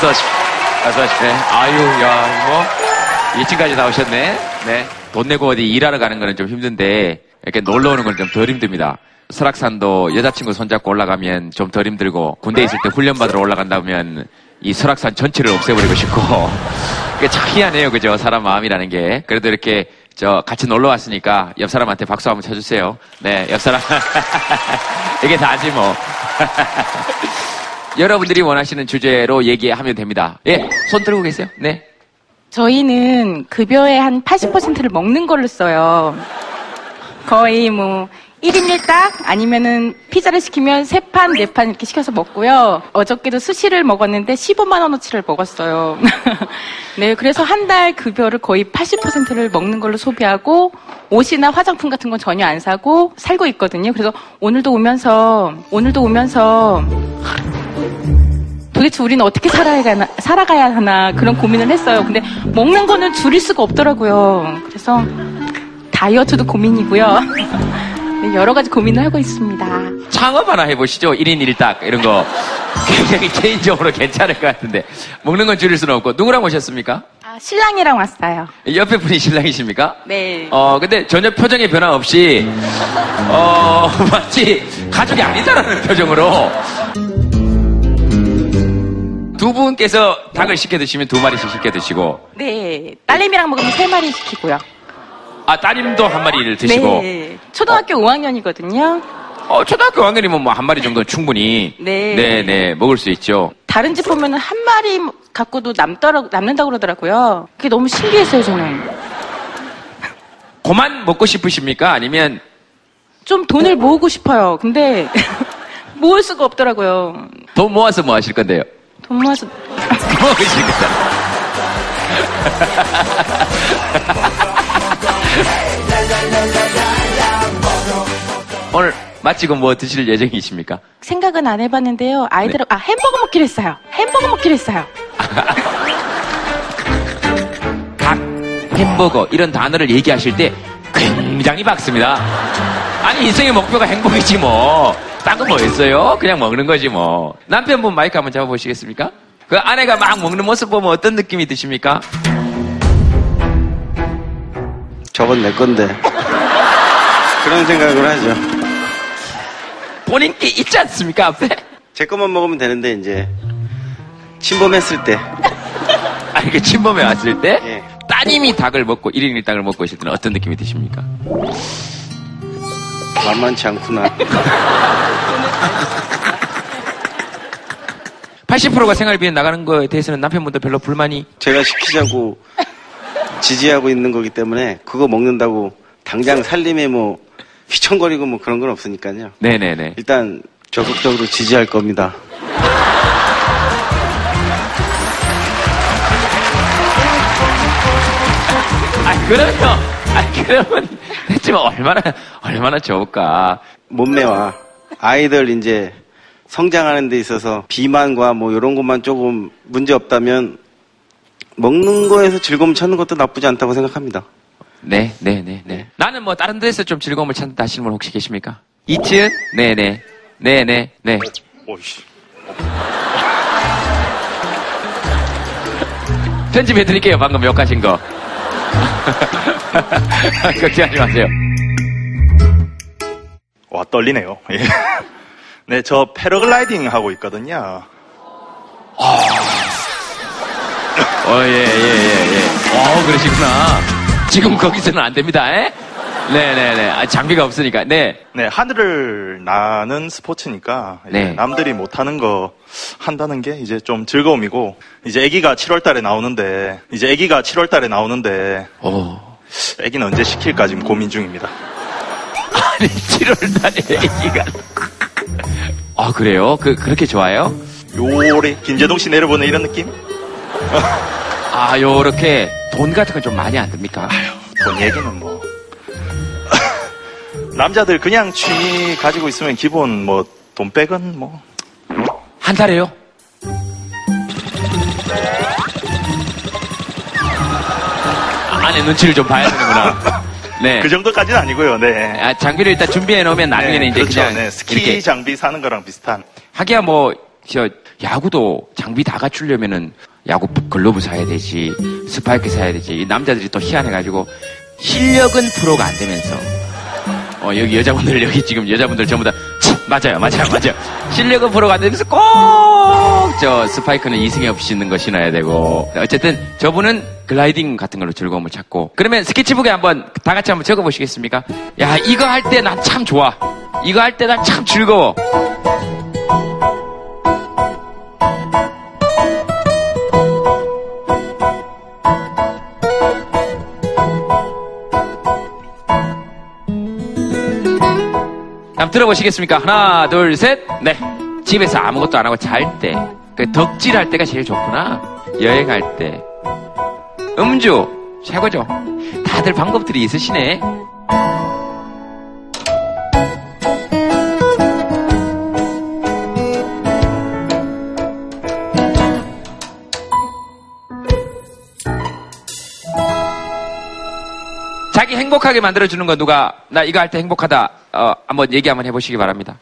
어서 오십시오. 어서 오십시오. 네. 아유, 야, 뭐, 2층까지 나오셨네. 네. 돈 내고 어디 일하러 가는 거는 좀 힘든데, 이렇게 놀러 오는 건 좀 덜 힘듭니다. 설악산도 여자친구 손잡고 올라가면 좀 덜 힘들고, 군대 있을 때 훈련 받으러 올라간다면, 이 설악산 전체를 없애버리고 싶고, 그게 참 희한해요. 그죠? 사람 마음이라는 게. 그래도 이렇게, 저, 같이 놀러 왔으니까, 옆 사람한테 박수 한번 쳐주세요. 네, 옆 사람. 이게 다지 뭐. 여러분들이 원하시는 주제로 얘기하면 됩니다. 예, 손 들고 계세요? 네. 저희는 급여의 한 80%를 먹는 걸로 써요. 거의 뭐 1인 1닭 아니면은 피자를 시키면 3판, 4판 이렇게 시켜서 먹고요. 어저께도 스시를 먹었는데 15만 원어치를 먹었어요. 네, 그래서 한 달 급여를 거의 80%를 먹는 걸로 소비하고 옷이나 화장품 같은 건 전혀 안 사고 살고 있거든요. 그래서 오늘도 오면서 오늘도 오면서 도대체 우리는 어떻게 살아야 하나, 살아가야 하나 그런 고민을 했어요. 근데 먹는 거는 줄일 수가 없더라고요. 그래서 다이어트도 고민이고요. 네, 여러 가지 고민을 하고 있습니다. 창업 하나 해보시죠. 1인 1닭 이런 거. 굉장히 개인적으로 괜찮을 것 같은데. 먹는 건 줄일 수는 없고. 누구랑 오셨습니까? 아, 신랑이랑 왔어요. 옆에 분이 신랑이십니까? 네. 어, 근데 전혀 표정의 변화 없이, 어, 마치 가족이 아니다라는 표정으로. 두 분께서 닭을 시켜 드시면 두 마리씩 시켜 드시고, 네. 딸내미랑 먹으면 세 마리 시키고요. 아, 따님도 한 마리를 드시고, 네. 초등학교 5학년이거든요. 어, 초등학교 학년이면 뭐 한 마리 정도는 충분히, 네. 네, 네, 먹을 수 있죠. 다른 집 보면은 한 마리 갖고도 남더라, 남는다고 그러더라고요. 그게 너무 신기했어요, 저는. 그만 먹고 싶으십니까? 아니면, 좀 돈을 모으고 싶어요. 근데 모을 수가 없더라고요. 돈 모아서 뭐 하실 건데요? 돈 모아서 뭐 하실 거다. 오늘 마치고 뭐 드실 예정이십니까? 생각은 안 해봤는데요. 아이들 아 햄버거 먹기로 했어요. 햄버거 먹기로 했어요. 닭, 햄버거 이런 단어를 얘기하실 때 굉장히 박습니다. 아니 인생의 목표가 행복이지 뭐. 딴 거 뭐 있어요? 그냥 먹는 거지 뭐. 남편분 마이크 한번 잡아보시겠습니까? 그 아내가 막 먹는 모습 보면 어떤 느낌이 드십니까? 저건 내 건데. 그런 생각을 하죠. 본인 게 있지 않습니까 앞에? 제 것만 먹으면 되는데, 이제, 침범했을 때, 아 이게 침범해 왔을 때 예. 따님이 닭을 먹고 1인 1닭을 먹고 있을 때는 어떤 느낌이 드십니까? 만만치 않구나. 80%가 생활비에 나가는 거에 대해서는 남편분도 별로 불만이 제가 시키자고 지지하고 있는 거기 때문에, 그거 먹는다고 당장 살림에 뭐, 휘청거리고 뭐 그런 건 없으니까요. 네네네. 일단, 적극적으로 지지할 겁니다. 아 그러면 아 그러면 대체 얼마나 얼마나 좋을까? 몸매와 아이들 이제 성장하는 데 있어서 비만과 뭐 이런 것만 조금 문제 없다면 먹는 거에서 즐거움 찾는 것도 나쁘지 않다고 생각합니다. 네, 네, 네, 네. 나는 뭐 다른 데서 좀 즐거움을 찾는다 하시는 분 혹시 계십니까? 이치은? 네, 네, 네, 네, 네. 오이씨. 편집해 드릴게요. 방금 욕하신 거. 걱정하지 마세요. 와, 떨리네요. 예. 네, 저 패러글라이딩 하고 있거든요. 어, 예, 예, 예, 예. 어, 그러시구나. 지금 거기서는 안 됩니다, 에? 네네네. 아, 장비가 없으니까. 네. 네, 하늘을 나는 스포츠니까 네. 남들이 못하는 거 한다는 게 이제 좀 즐거움이고 이제 아기가 7월 달에 나오는데 이제 아기가 7월 달에 나오는데 오. 아기는 언제 시킬까 지금 고민 중입니다. 아니, 7월 달에 애기가. 아, 그래요? 그, 그렇게 좋아요? 요래 김재동 씨 내려보는 이런 느낌? 아, 요렇게 돈 같은 건 좀 많이 안 듭니까? 돈 얘기는 뭐 남자들 그냥 취미 가지고 있으면 기본 뭐 돈 백은 뭐 한 달에요? 안에 눈치를 좀 봐야 되는구나. 네. 그 정도까지는 아니고요. 네. 아, 장비를 일단 준비해 놓으면 나중에는 네, 이제 그렇죠. 그냥 네, 스키 이렇게 장비 사는 거랑 비슷한. 하기야 뭐저 야구도 장비 다 갖추려면은 야구 글러브 사야 되지, 스파이크 사야 되지. 이 남자들이 또 희한해가지고 실력은 프로가 안 되면서 어, 여기 여자분들, 여기 지금 여자분들 전부 다, 치, 맞아요, 맞아요, 맞아요. 실력은 프로가 안 되면서 꼭, 저, 스파이크는 없이 신는 거 신어야 되고. 어쨌든, 저분은 글라이딩 같은 걸로 즐거움을 찾고. 그러면 스케치북에 한번, 다 같이 한번 적어보시겠습니까? 야, 이거 할 때 난 참 좋아. 이거 할 때 난 참 즐거워. 한번 들어보시겠습니까? 하나, 둘, 셋, 네. 집에서 아무것도 안 하고 잘 때. 그 덕질할 때가 제일 좋구나. 여행할 때. 음주, 최고죠. 다들 방법들이 있으시네. 행복하게 만들어주는 거 누가, 나 이거 할 때 행복하다, 어, 한번 얘기 한번 해보시기 바랍니다.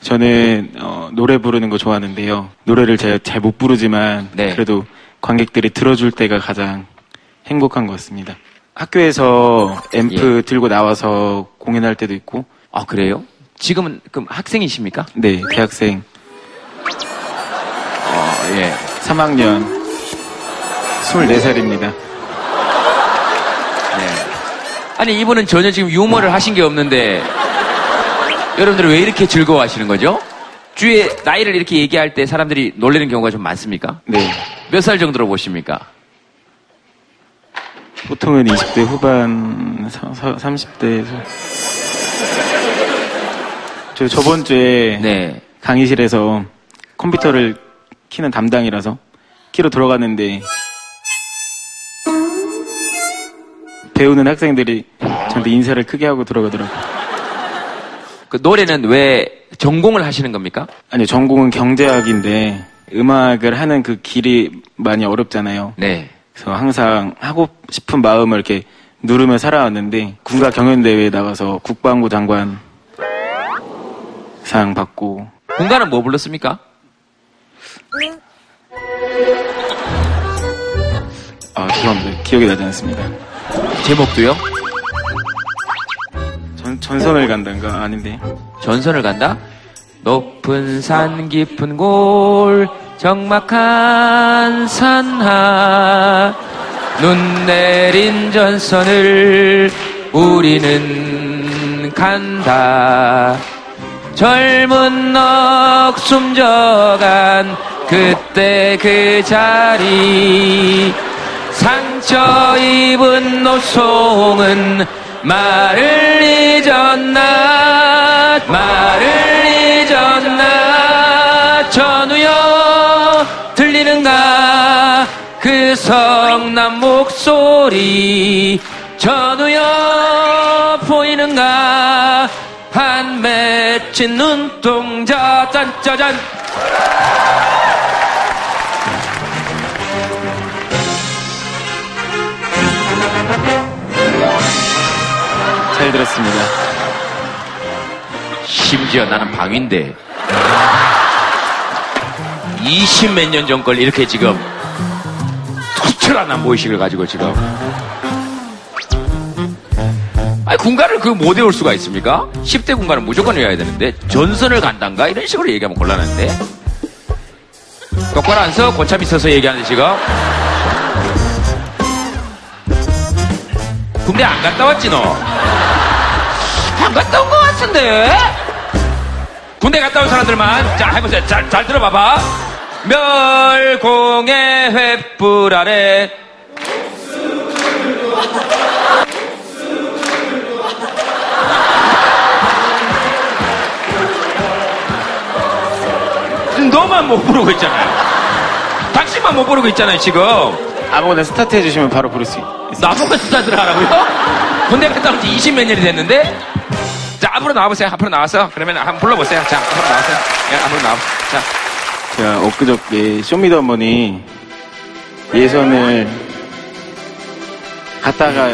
저는 어, 노래 부르는 거 좋아하는데요. 노래를 제가 잘 못 부르지만 네. 그래도 관객들이 들어줄 때가 가장 행복한 것 같습니다. 학교에서 앰프 들고 나와서 공연할 때도 있고, 아, 그래요? 지금은, 그럼 학생이십니까? 네 대학생 어, 예. 3학년 24살입니다. 네. 아니, 이분은 전혀 지금 유머를 하신 게 없는데, 여러분들은 왜 이렇게 즐거워하시는 거죠? 주위에 나이를 이렇게 얘기할 때 사람들이 놀라는 경우가 좀 많습니까? 네 몇 살 정도로 보십니까? 보통은 20대 후반, 30대에서 저 저번 주에 네. 강의실에서 컴퓨터를 키는 담당이라서 키로 들어갔는데 배우는 학생들이 저한테 인사를 크게 하고 들어가더라고요. 그 노래는 왜 전공을 하시는 겁니까? 아니요, 전공은 경제학인데 음악을 하는 그 길이 많이 어렵잖아요. 네. 그래서 항상 하고 싶은 마음을 이렇게 누르며 살아왔는데 군가 경연대회에 나가서 국방부 장관 상 받고 공간은 뭐 불렀습니까? 아 죄송합니다 기억이 나지 않습니다 제목도요? 전, 전선을 간다인가? 아닌데. 전선을 간다? 높은 산 깊은 골 적막한 산하. 눈 내린 전선을 우리는 간다. 젊은 넋 숨져간 그때 그 자리. 상 처 입은 노송은 말을 잊었나? 말을 잊었나? 전우여 들리는가? 그 성남 목소리 전우여 보이는가? 한 맺힌 눈동자 짠짜잔 잘 들었습니다 심지어 나는 방위인데 20 몇 년 전 걸 이렇게 지금 투철한 모의식을 가지고 지금 아니 군가를 그 못 외울 수가 있습니까? 10대 군가는 무조건 외워야 되는데 전선을 간단가 이런 식으로 얘기하면 곤란한데 똑바로 안 서? 고참 있어서 얘기하는 지금 군대 안 갔다 왔지 너? 안 갔다 온 것 같은데? 군대 갔다 온 사람들만 자 해보세요. 잘, 잘 들어봐봐. 멸공의 횃불 아래 너만 못 부르고 있잖아요. 당신만 못 부르고 있잖아요, 지금. 아무거나 스타트 해주시면 바로 부를 수 있어요 나보고 스타트를 하라고요? 군대 갔다 온 지 20 몇 년이 됐는데? 자, 앞으로 나와보세요. 앞으로 나와서. 그러면 한번 불러보세요. 자, 앞으로 나와세요. 예, 앞으로 나와. 자, 제가 엊그저께 쇼미더머니 예선을 갔다가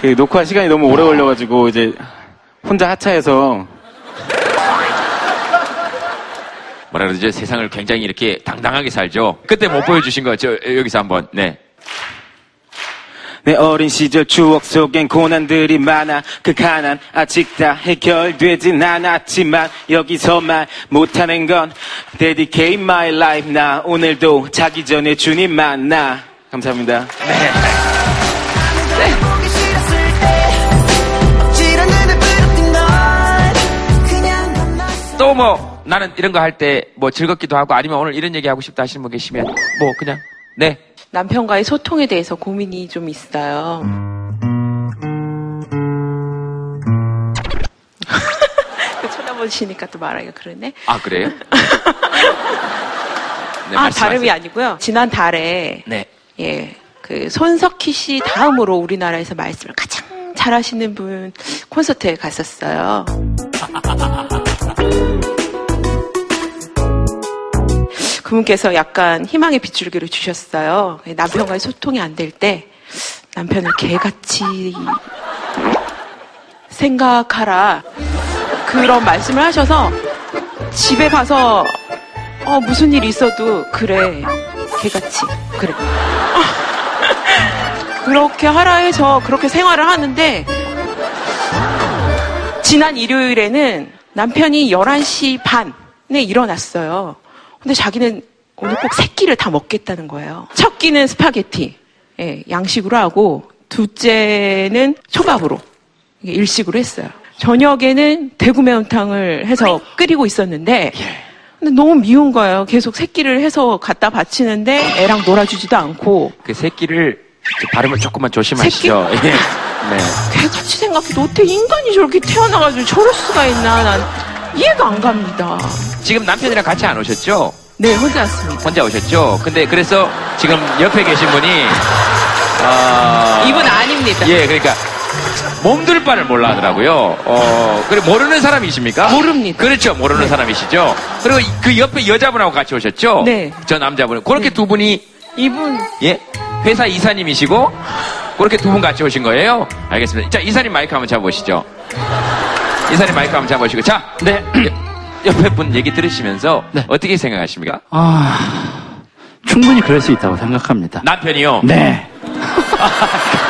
그 녹화 시간이 너무 오래 걸려가지고 이제 혼자 하차해서 뭐라 그러죠? 세상을 굉장히 이렇게 당당하게 살죠. 그때 못 보여주신 거, 저, 여기서 한번, 네. 내 어린 시절 추억 속엔 고난들이 많아. 그 가난 아직 다 해결되진 않았지만 여기서만 못하는 건 Dedicate my life 나 오늘도 자기 전에 주님 만나. 감사합니다. 보기 싫었을 때 억지로 눈을 부릅뜬 널 그냥 건넜어 또 뭐, 나는 이런 거 할 때 뭐 즐겁기도 하고 아니면 오늘 이런 얘기 하고 싶다 하시는 분 계시면 뭐 그냥, 네. 남편과의 소통에 대해서 고민이 좀 있어요. 쳐다보시니까 또 말하기가 그러네. 아, 그래요? 네, 아, 말씀하세요. 다름이 아니고요. 지난 달에 네. 예, 그 손석희 씨 다음으로 우리나라에서 말씀을 가장 잘하시는 분 콘서트에 갔었어요. 그분께서 약간 희망의 빗줄기를 주셨어요. 남편과의 소통이 안 될 때 남편을 개같이 생각하라. 그런 말씀을 하셔서 집에 가서 어, 무슨 일 있어도 그래. 개같이. 그래. 그렇게 하라 해서 그렇게 생활을 하는데 지난 일요일에는 남편이 11시 반에 일어났어요. 근데 자기는 오늘 꼭 세 끼를 다 먹겠다는 거예요. 첫 끼는 스파게티, 예, 양식으로 하고, 둘째는 초밥으로, 일식으로 했어요. 저녁에는 대구 매운탕을 해서 끓이고 있었는데, 근데 너무 미운 거예요. 계속 새끼를 해서 갖다 바치는데 애랑 놀아주지도 않고, 그 새끼를 저 발음을 조금만 조심하시죠. 예. 네. 개같이 생각해도 어떻게 인간이 저렇게 태어나가지고 저럴 수가 있나, 난 이해가 안 갑니다. 지금 남편이랑 같이 안 오셨죠? 네, 혼자 왔습니다. 혼자 오셨죠? 근데 그래서 지금 옆에 계신 분이 아 이분 아닙니다. 예, 그러니까 몸둘 바를 몰라 하더라고요. 어, 그래 모르는 사람이십니까? 모릅니다. 그렇죠, 모르는 사람이시죠. 그리고 그 옆에 여자분하고 같이 오셨죠? 네. 저 남자분. 그렇게 두 분이 이분 예 회사 이사님이시고 그렇게 두 분 같이 오신 거예요? 알겠습니다. 자 이사님 마이크 한번 잡아보시죠. 이사님 마이크 한번 잡아보시고 자, 네. 옆에 분 얘기 들으시면서 네. 어떻게 생각하십니까? 아, 충분히 그럴 수 있다고 생각합니다. 남편이요. 네.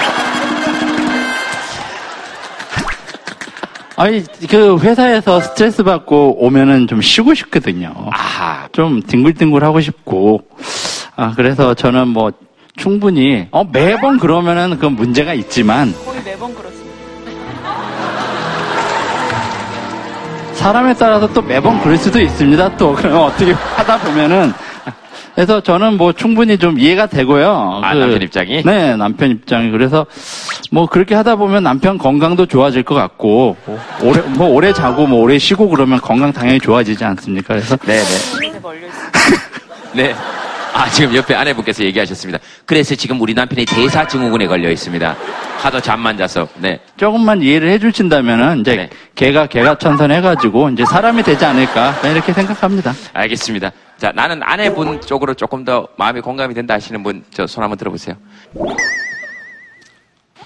아니, 그 회사에서 스트레스 받고 오면은 좀 쉬고 싶거든요. 아하. 좀 뒹굴뒹굴 하고 싶고. 아, 그래서 저는 뭐 충분히, 어, 매번 그러면은 그 문제가 있지만 거의 매번 그렇습 사람에 따라서 또 매번 그럴 수도 있습니다. 또 그럼 어떻게 하다 보면은 그래서 저는 뭐 충분히 좀 이해가 되고요. 아, 남편 입장이? 네, 남편 입장이 그래서 뭐 그렇게 하다 보면 남편 건강도 좋아질 것 같고 뭐 오래 뭐 오래 자고 뭐 오래 쉬고 그러면 건강 당연히 좋아지지 않습니까? 그래서 네네. 네. 아, 지금 옆에 아내분께서 얘기하셨습니다. 그래서 지금 우리 남편이 대사증후군에 걸려 있습니다. 하도 잠만 자서. 네. 조금만 이해를 해주신다면은 이제 네. 개가 개가 천선해가지고 이제 사람이 되지 않을까 이렇게 생각합니다. 알겠습니다. 자, 나는 아내분 쪽으로 조금 더 마음이 공감이 된다 하시는 분, 저 손 한번 들어보세요.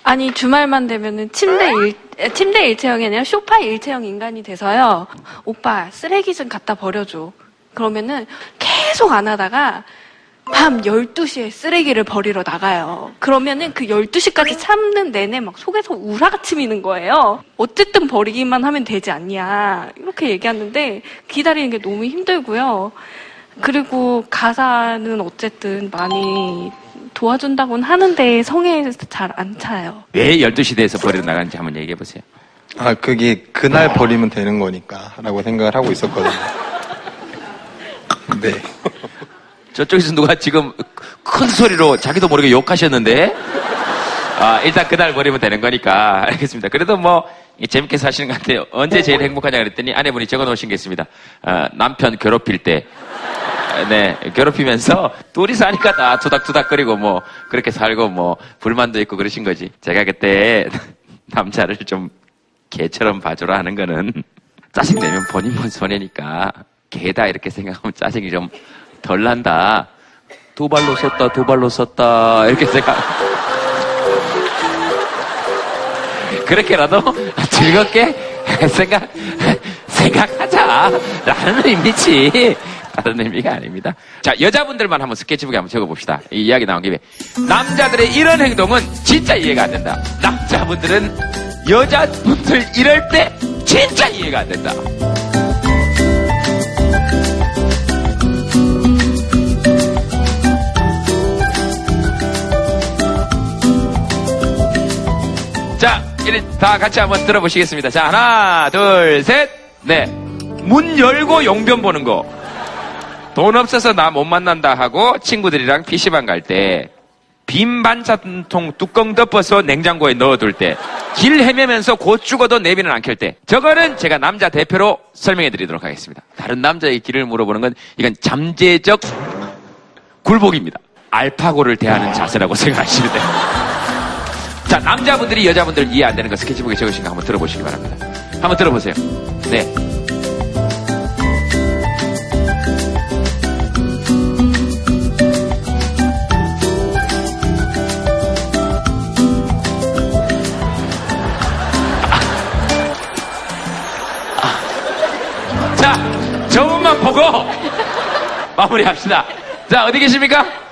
아니 주말만 되면은 침대 일 에, 침대 일체형이 아니라 소파 일체형 인간이 돼서요. 오빠 쓰레기 좀 갖다 버려줘. 그러면은 계속 안 하다가 밤 12시에 쓰레기를 버리러 나가요. 그러면은 그 12시까지 참는 내내 막 속에서 우라가 치미는 거예요. 어쨌든 버리기만 하면 되지 않냐. 이렇게 얘기하는데 기다리는 게 너무 힘들고요. 그리고 가사는 어쨌든 많이 도와준다고는 하는데 성에 잘 안 차요. 왜 12시 돼서 버리러 나가는지 한번 얘기해 보세요. 아, 그게 그날 버리면 되는 거니까, 라고 생각을 하고 있었거든요. 네. 저쪽에서 누가 지금 큰 소리로 자기도 모르게 욕하셨는데, 아, 일단 그날 버리면 되는 거니까. 알겠습니다. 그래도 뭐, 재밌게 사시는 것 같아요. 언제 제일 행복하냐 그랬더니 아내분이 적어 놓으신 게 있습니다. 아, 남편 괴롭힐 때. 아, 네, 괴롭히면서 둘이서 하니까 다 투닥투닥거리고 뭐, 그렇게 살고 뭐, 불만도 있고 그러신 거지. 제가 그때 남자를 좀 개처럼 봐주라 하는 거는 짜증내면 본인만 손해니까 개다 이렇게 생각하면 짜증이 좀 덜 난다. 두 발로 섰다, 두 발로 섰다, 이렇게 생각. 그렇게라도 즐겁게 생각, 생각하자. 라는 의미지. 다른 의미가 아닙니다. 자, 여자분들만 한번 스케치북에 한번 적어봅시다. 이 이야기 나온 김에. 남자들의 이런 행동은 진짜 이해가 안 된다. 남자분들은 여자분들 이럴 때 진짜 이해가 안 된다. 자, 이리 다 같이 한번 들어보시겠습니다. 자, 하나, 둘, 셋, 네. 문 열고 용변 보는 거. 돈 없어서 나 못 만난다 하고 친구들이랑 PC방 갈 때, 빈 반찬통 뚜껑 덮어서 냉장고에 넣어둘 때, 길 헤매면서 곧 죽어도 내비는 안 켤 때, 저거는 제가 남자 대표로 설명해 드리도록 하겠습니다. 다른 남자의 길을 물어보는 건 이건 잠재적 굴복입니다. 알파고를 대하는 자세라고 생각하시면 돼요. 자, 남자분들이 여자분들 이해 안 되는 거 스케치북에 적으신 거 한번 들어보시기 바랍니다. 한번 들어보세요. 네. 자, 저분만 보고 마무리합시다. 자, 어디 계십니까?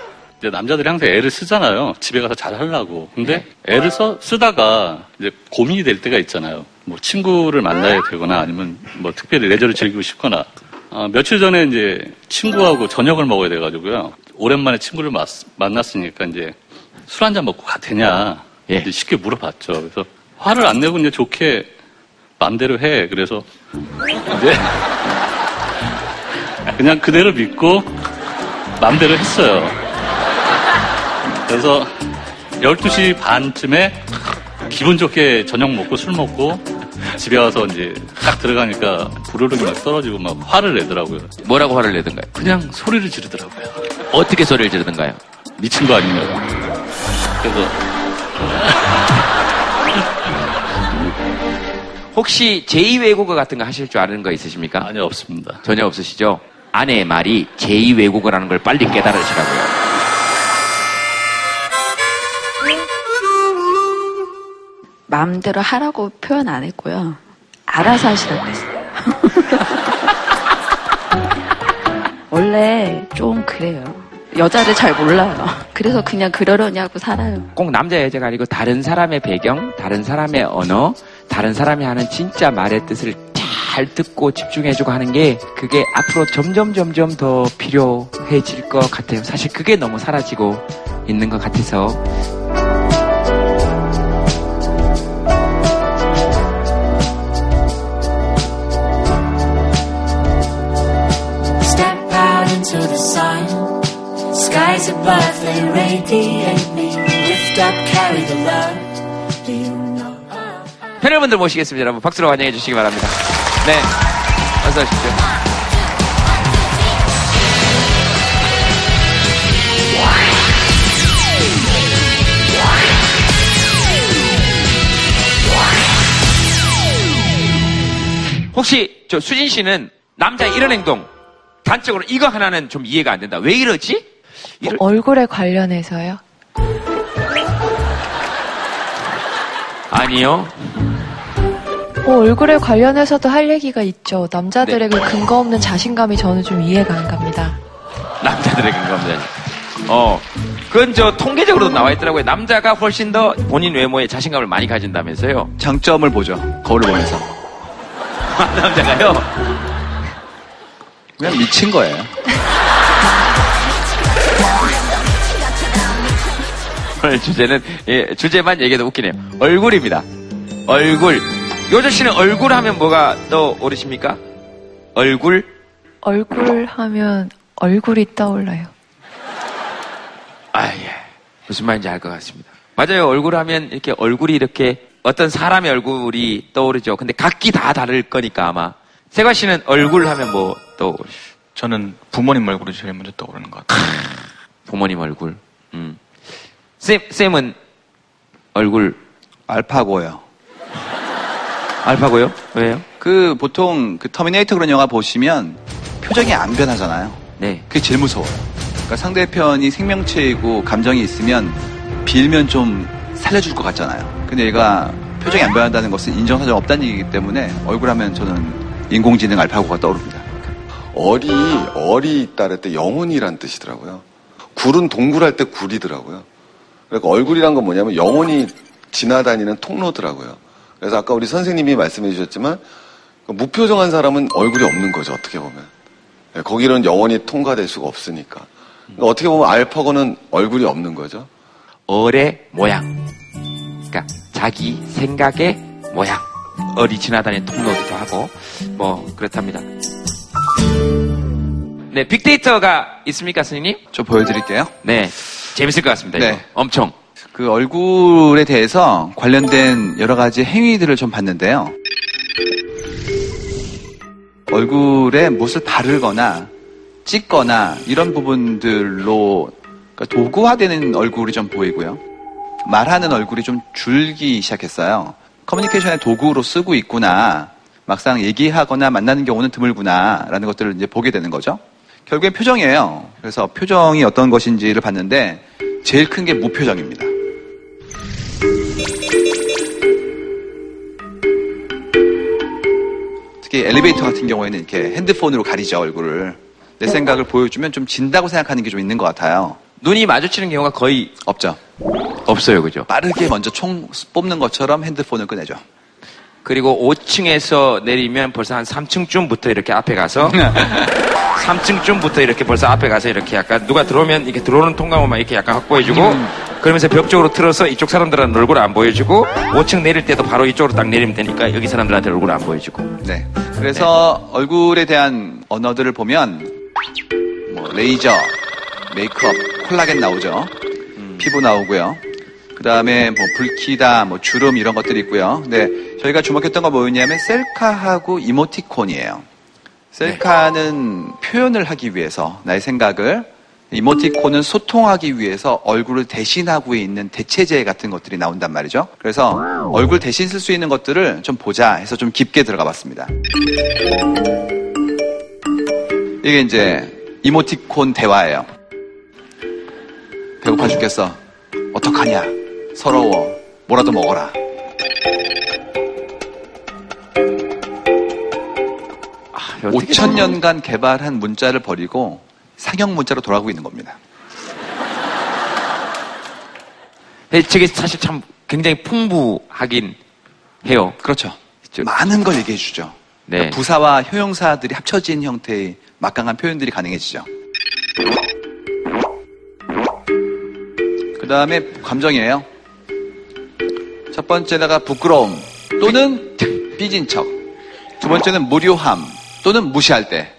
이제 남자들이 항상 애를 쓰잖아요. 집에 가서 잘 하려고. 근데 애를 써, 쓰다가 이제 고민이 될 때가 있잖아요. 뭐 친구를 만나야 되거나 아니면 뭐 특별히 레저를 즐기고 싶거나. 아, 며칠 전에 이제 친구하고 저녁을 먹어야 돼가지고요. 오랜만에 친구를 맞- 만났으니까 이제 술 한잔 먹고 가 되냐. 이제 쉽게 물어봤죠. 그래서 화를 안 내고 이제 좋게 맘대로 해. 그래서 이제 그냥 그대로 믿고 맘대로 했어요. 그래서 12시 반쯤에 기분 좋게 저녁 먹고 술 먹고 집에 와서 이제 딱 들어가니까 부르륵이 막 떨어지고 막 화를 내더라고요. 뭐라고 화를 내던가요? 그냥 소리를 지르더라고요. 어떻게 소리를 지르던가요? 미친 거 아니냐고. 그래서 혹시 제2외국어 같은 거 하실 줄 아는 거 있으십니까? 아니요, 없습니다. 전혀 없으시죠? 아내의 말이 제2외국어라는 걸 빨리 깨달으시라고요. 마음대로 하라고 표현 안 했고요. 알아서 하시라고 했어요. 원래 좀 그래요. 여자를 잘 몰라요. 그래서 그냥 그러려냐고 살아요. 꼭 남자 여자가 아니고 다른 사람의 배경, 다른 사람의 언어, 다른 사람이 하는 진짜 말의 뜻을 잘 듣고 집중해주고 하는 게 그게 앞으로 점점 점점 더 필요해질 것 같아요. 사실 그게 너무 사라지고 있는 것 같아서 패널분들 모시겠습니다. 여러분 박수로 환영해 주시기 바랍니다. 네, 어서 오십시오. 혹시 저 수진 씨는 남자 의 이런 행동 단적으로 이거 하나는 좀 이해가 안 된다. 왜 이러지? 이럴- 얼굴에 관련해서요? 아니요. 어, 얼굴에 관련해서도 할 얘기가 있죠. 남자들의 그 근거 없는 자신감이 저는 좀 이해가 안 갑니다. 남자들의 근거입니다. 어, 그건 저 통계적으로도 나와 있더라고요. 남자가 훨씬 더 본인 외모에 자신감을 많이 가진다면서요. 장점을 보죠. 거울을 보면서. 남자가요? 그냥 미친 거예요. 오늘 주제는, 예, 주제만 얘기해도 웃기네요. 얼굴입니다. 얼굴. 요조 씨는 얼굴 하면 뭐가 떠오르십니까? 얼굴? 얼굴 하면 얼굴이 떠올라요. 아, 예. 무슨 말인지 알 것 같습니다. 맞아요. 얼굴 하면 이렇게 얼굴이 이렇게 어떤 사람의 얼굴이 떠오르죠. 근데 각기 다 다를 거니까 아마. 세과 씨는 얼굴 하면 뭐 떠오르 저는 부모님 얼굴이 제일 먼저 떠오르는 것 같아요. 부모님 얼굴. 음. 쌤, 쌤은 얼굴. 알파고요. 알파고요? 왜요? 그 보통 그 터미네이터 그런 영화 보시면 표정이 안 변하잖아요. 네. 그게 제일 무서워요. 그러니까 상대편이 생명체이고 감정이 있으면 빌면 좀 살려줄 것 같잖아요. 근데 얘가 표정이 안 변한다는 것은 인정사정 없다는 얘기이기 때문에 얼굴 하면 저는 인공지능 알파고가 떠오릅니다. 얼이 얼이 있다 때 영혼이란 뜻이더라고요. 굴은 동굴할 때 굴이더라고요. 그러니까 얼굴이란 건 뭐냐면 영혼이 지나다니는 통로더라고요. 그래서 아까 우리 선생님이 말씀해 주셨지만 그 무표정한 사람은 얼굴이 없는 거죠. 어떻게 보면 네, 거기는 영혼이 통과될 수가 없으니까. 그러니까 어떻게 보면 알파고는 얼굴이 없는 거죠. 얼의 모양. 그러니까 자기 생각의 모양. 얼이 지나다니는 통로기도 하고 뭐 그렇답니다. 네, 빅데이터가 있습니까, 선생님? 좀 보여드릴게요. 네, 재밌을 것 같습니다. 이거. 네. 엄청. 그 얼굴에 대해서 관련된 여러 가지 행위들을 좀 봤는데요. 얼굴에 무엇을 바르거나 찍거나 이런 부분들로 그러니까 도구화되는 얼굴이 좀 보이고요. 말하는 얼굴이 좀 줄기 시작했어요. 커뮤니케이션의 도구로 쓰고 있구나. 막상 얘기하거나 만나는 경우는 드물구나. 라는 것들을 이제 보게 되는 거죠. 결국엔 표정이에요. 그래서 표정이 어떤 것인지를 봤는데 제일 큰 게 무표정입니다. 특히 엘리베이터 같은 경우에는 이렇게 핸드폰으로 가리죠, 얼굴을. 내 생각을 보여주면 좀 진다고 생각하는 게 좀 있는 것 같아요. 눈이 마주치는 경우가 거의 없죠. 없어요, 그죠? 빠르게 먼저 총 뽑는 것처럼 핸드폰을 꺼내죠. 그리고 5층에서 내리면 벌써 한 3층쯤부터 이렇게 앞에 가서 3층쯤부터 이렇게 벌써 앞에 가서 이렇게 약간 누가 들어오면 이렇게 들어오는 통과만 이렇게 약간 확보해주고 그러면서 벽 쪽으로 틀어서 이쪽 사람들한테 얼굴 안 보여주고 5층 내릴 때도 바로 이쪽으로 딱 내리면 되니까 여기 사람들한테 얼굴 안 보여주고 네. 그래서 얼굴에 대한 언어들을 보면 뭐 레이저, 메이크업, 콜라겐 나오죠. 피부 나오고요. 그 다음에 뭐 붉히다, 뭐 주름 이런 것들이 있고요. 근데 저희가 주목했던 건 뭐였냐면 셀카하고 이모티콘이에요. 셀카는 표현을 하기 위해서 나의 생각을 이모티콘은 소통하기 위해서 얼굴을 대신하고 있는 대체제 같은 것들이 나온단 말이죠. 그래서 얼굴 대신 쓸 수 있는 것들을 좀 보자 해서 좀 깊게 들어가 봤습니다. 이게 이제 이모티콘 대화예요. 배고파 죽겠어. 어떡하냐? 서러워. 뭐라도 먹어라. 5천 년간 개발한 문자를 버리고 상형 문자로 돌아가고 있는 겁니다. 네, 저게 사실 참 굉장히 풍부하긴 해요. 그렇죠. 많은 걸 얘기해 주죠. 네. 그러니까 부사와 효용사들이 합쳐진 형태의 막강한 표현들이 가능해지죠. 그 다음에 감정이에요. 첫 번째가 부끄러움 또는 삐진 척. 두 번째는 무료함 또는 무시할 때.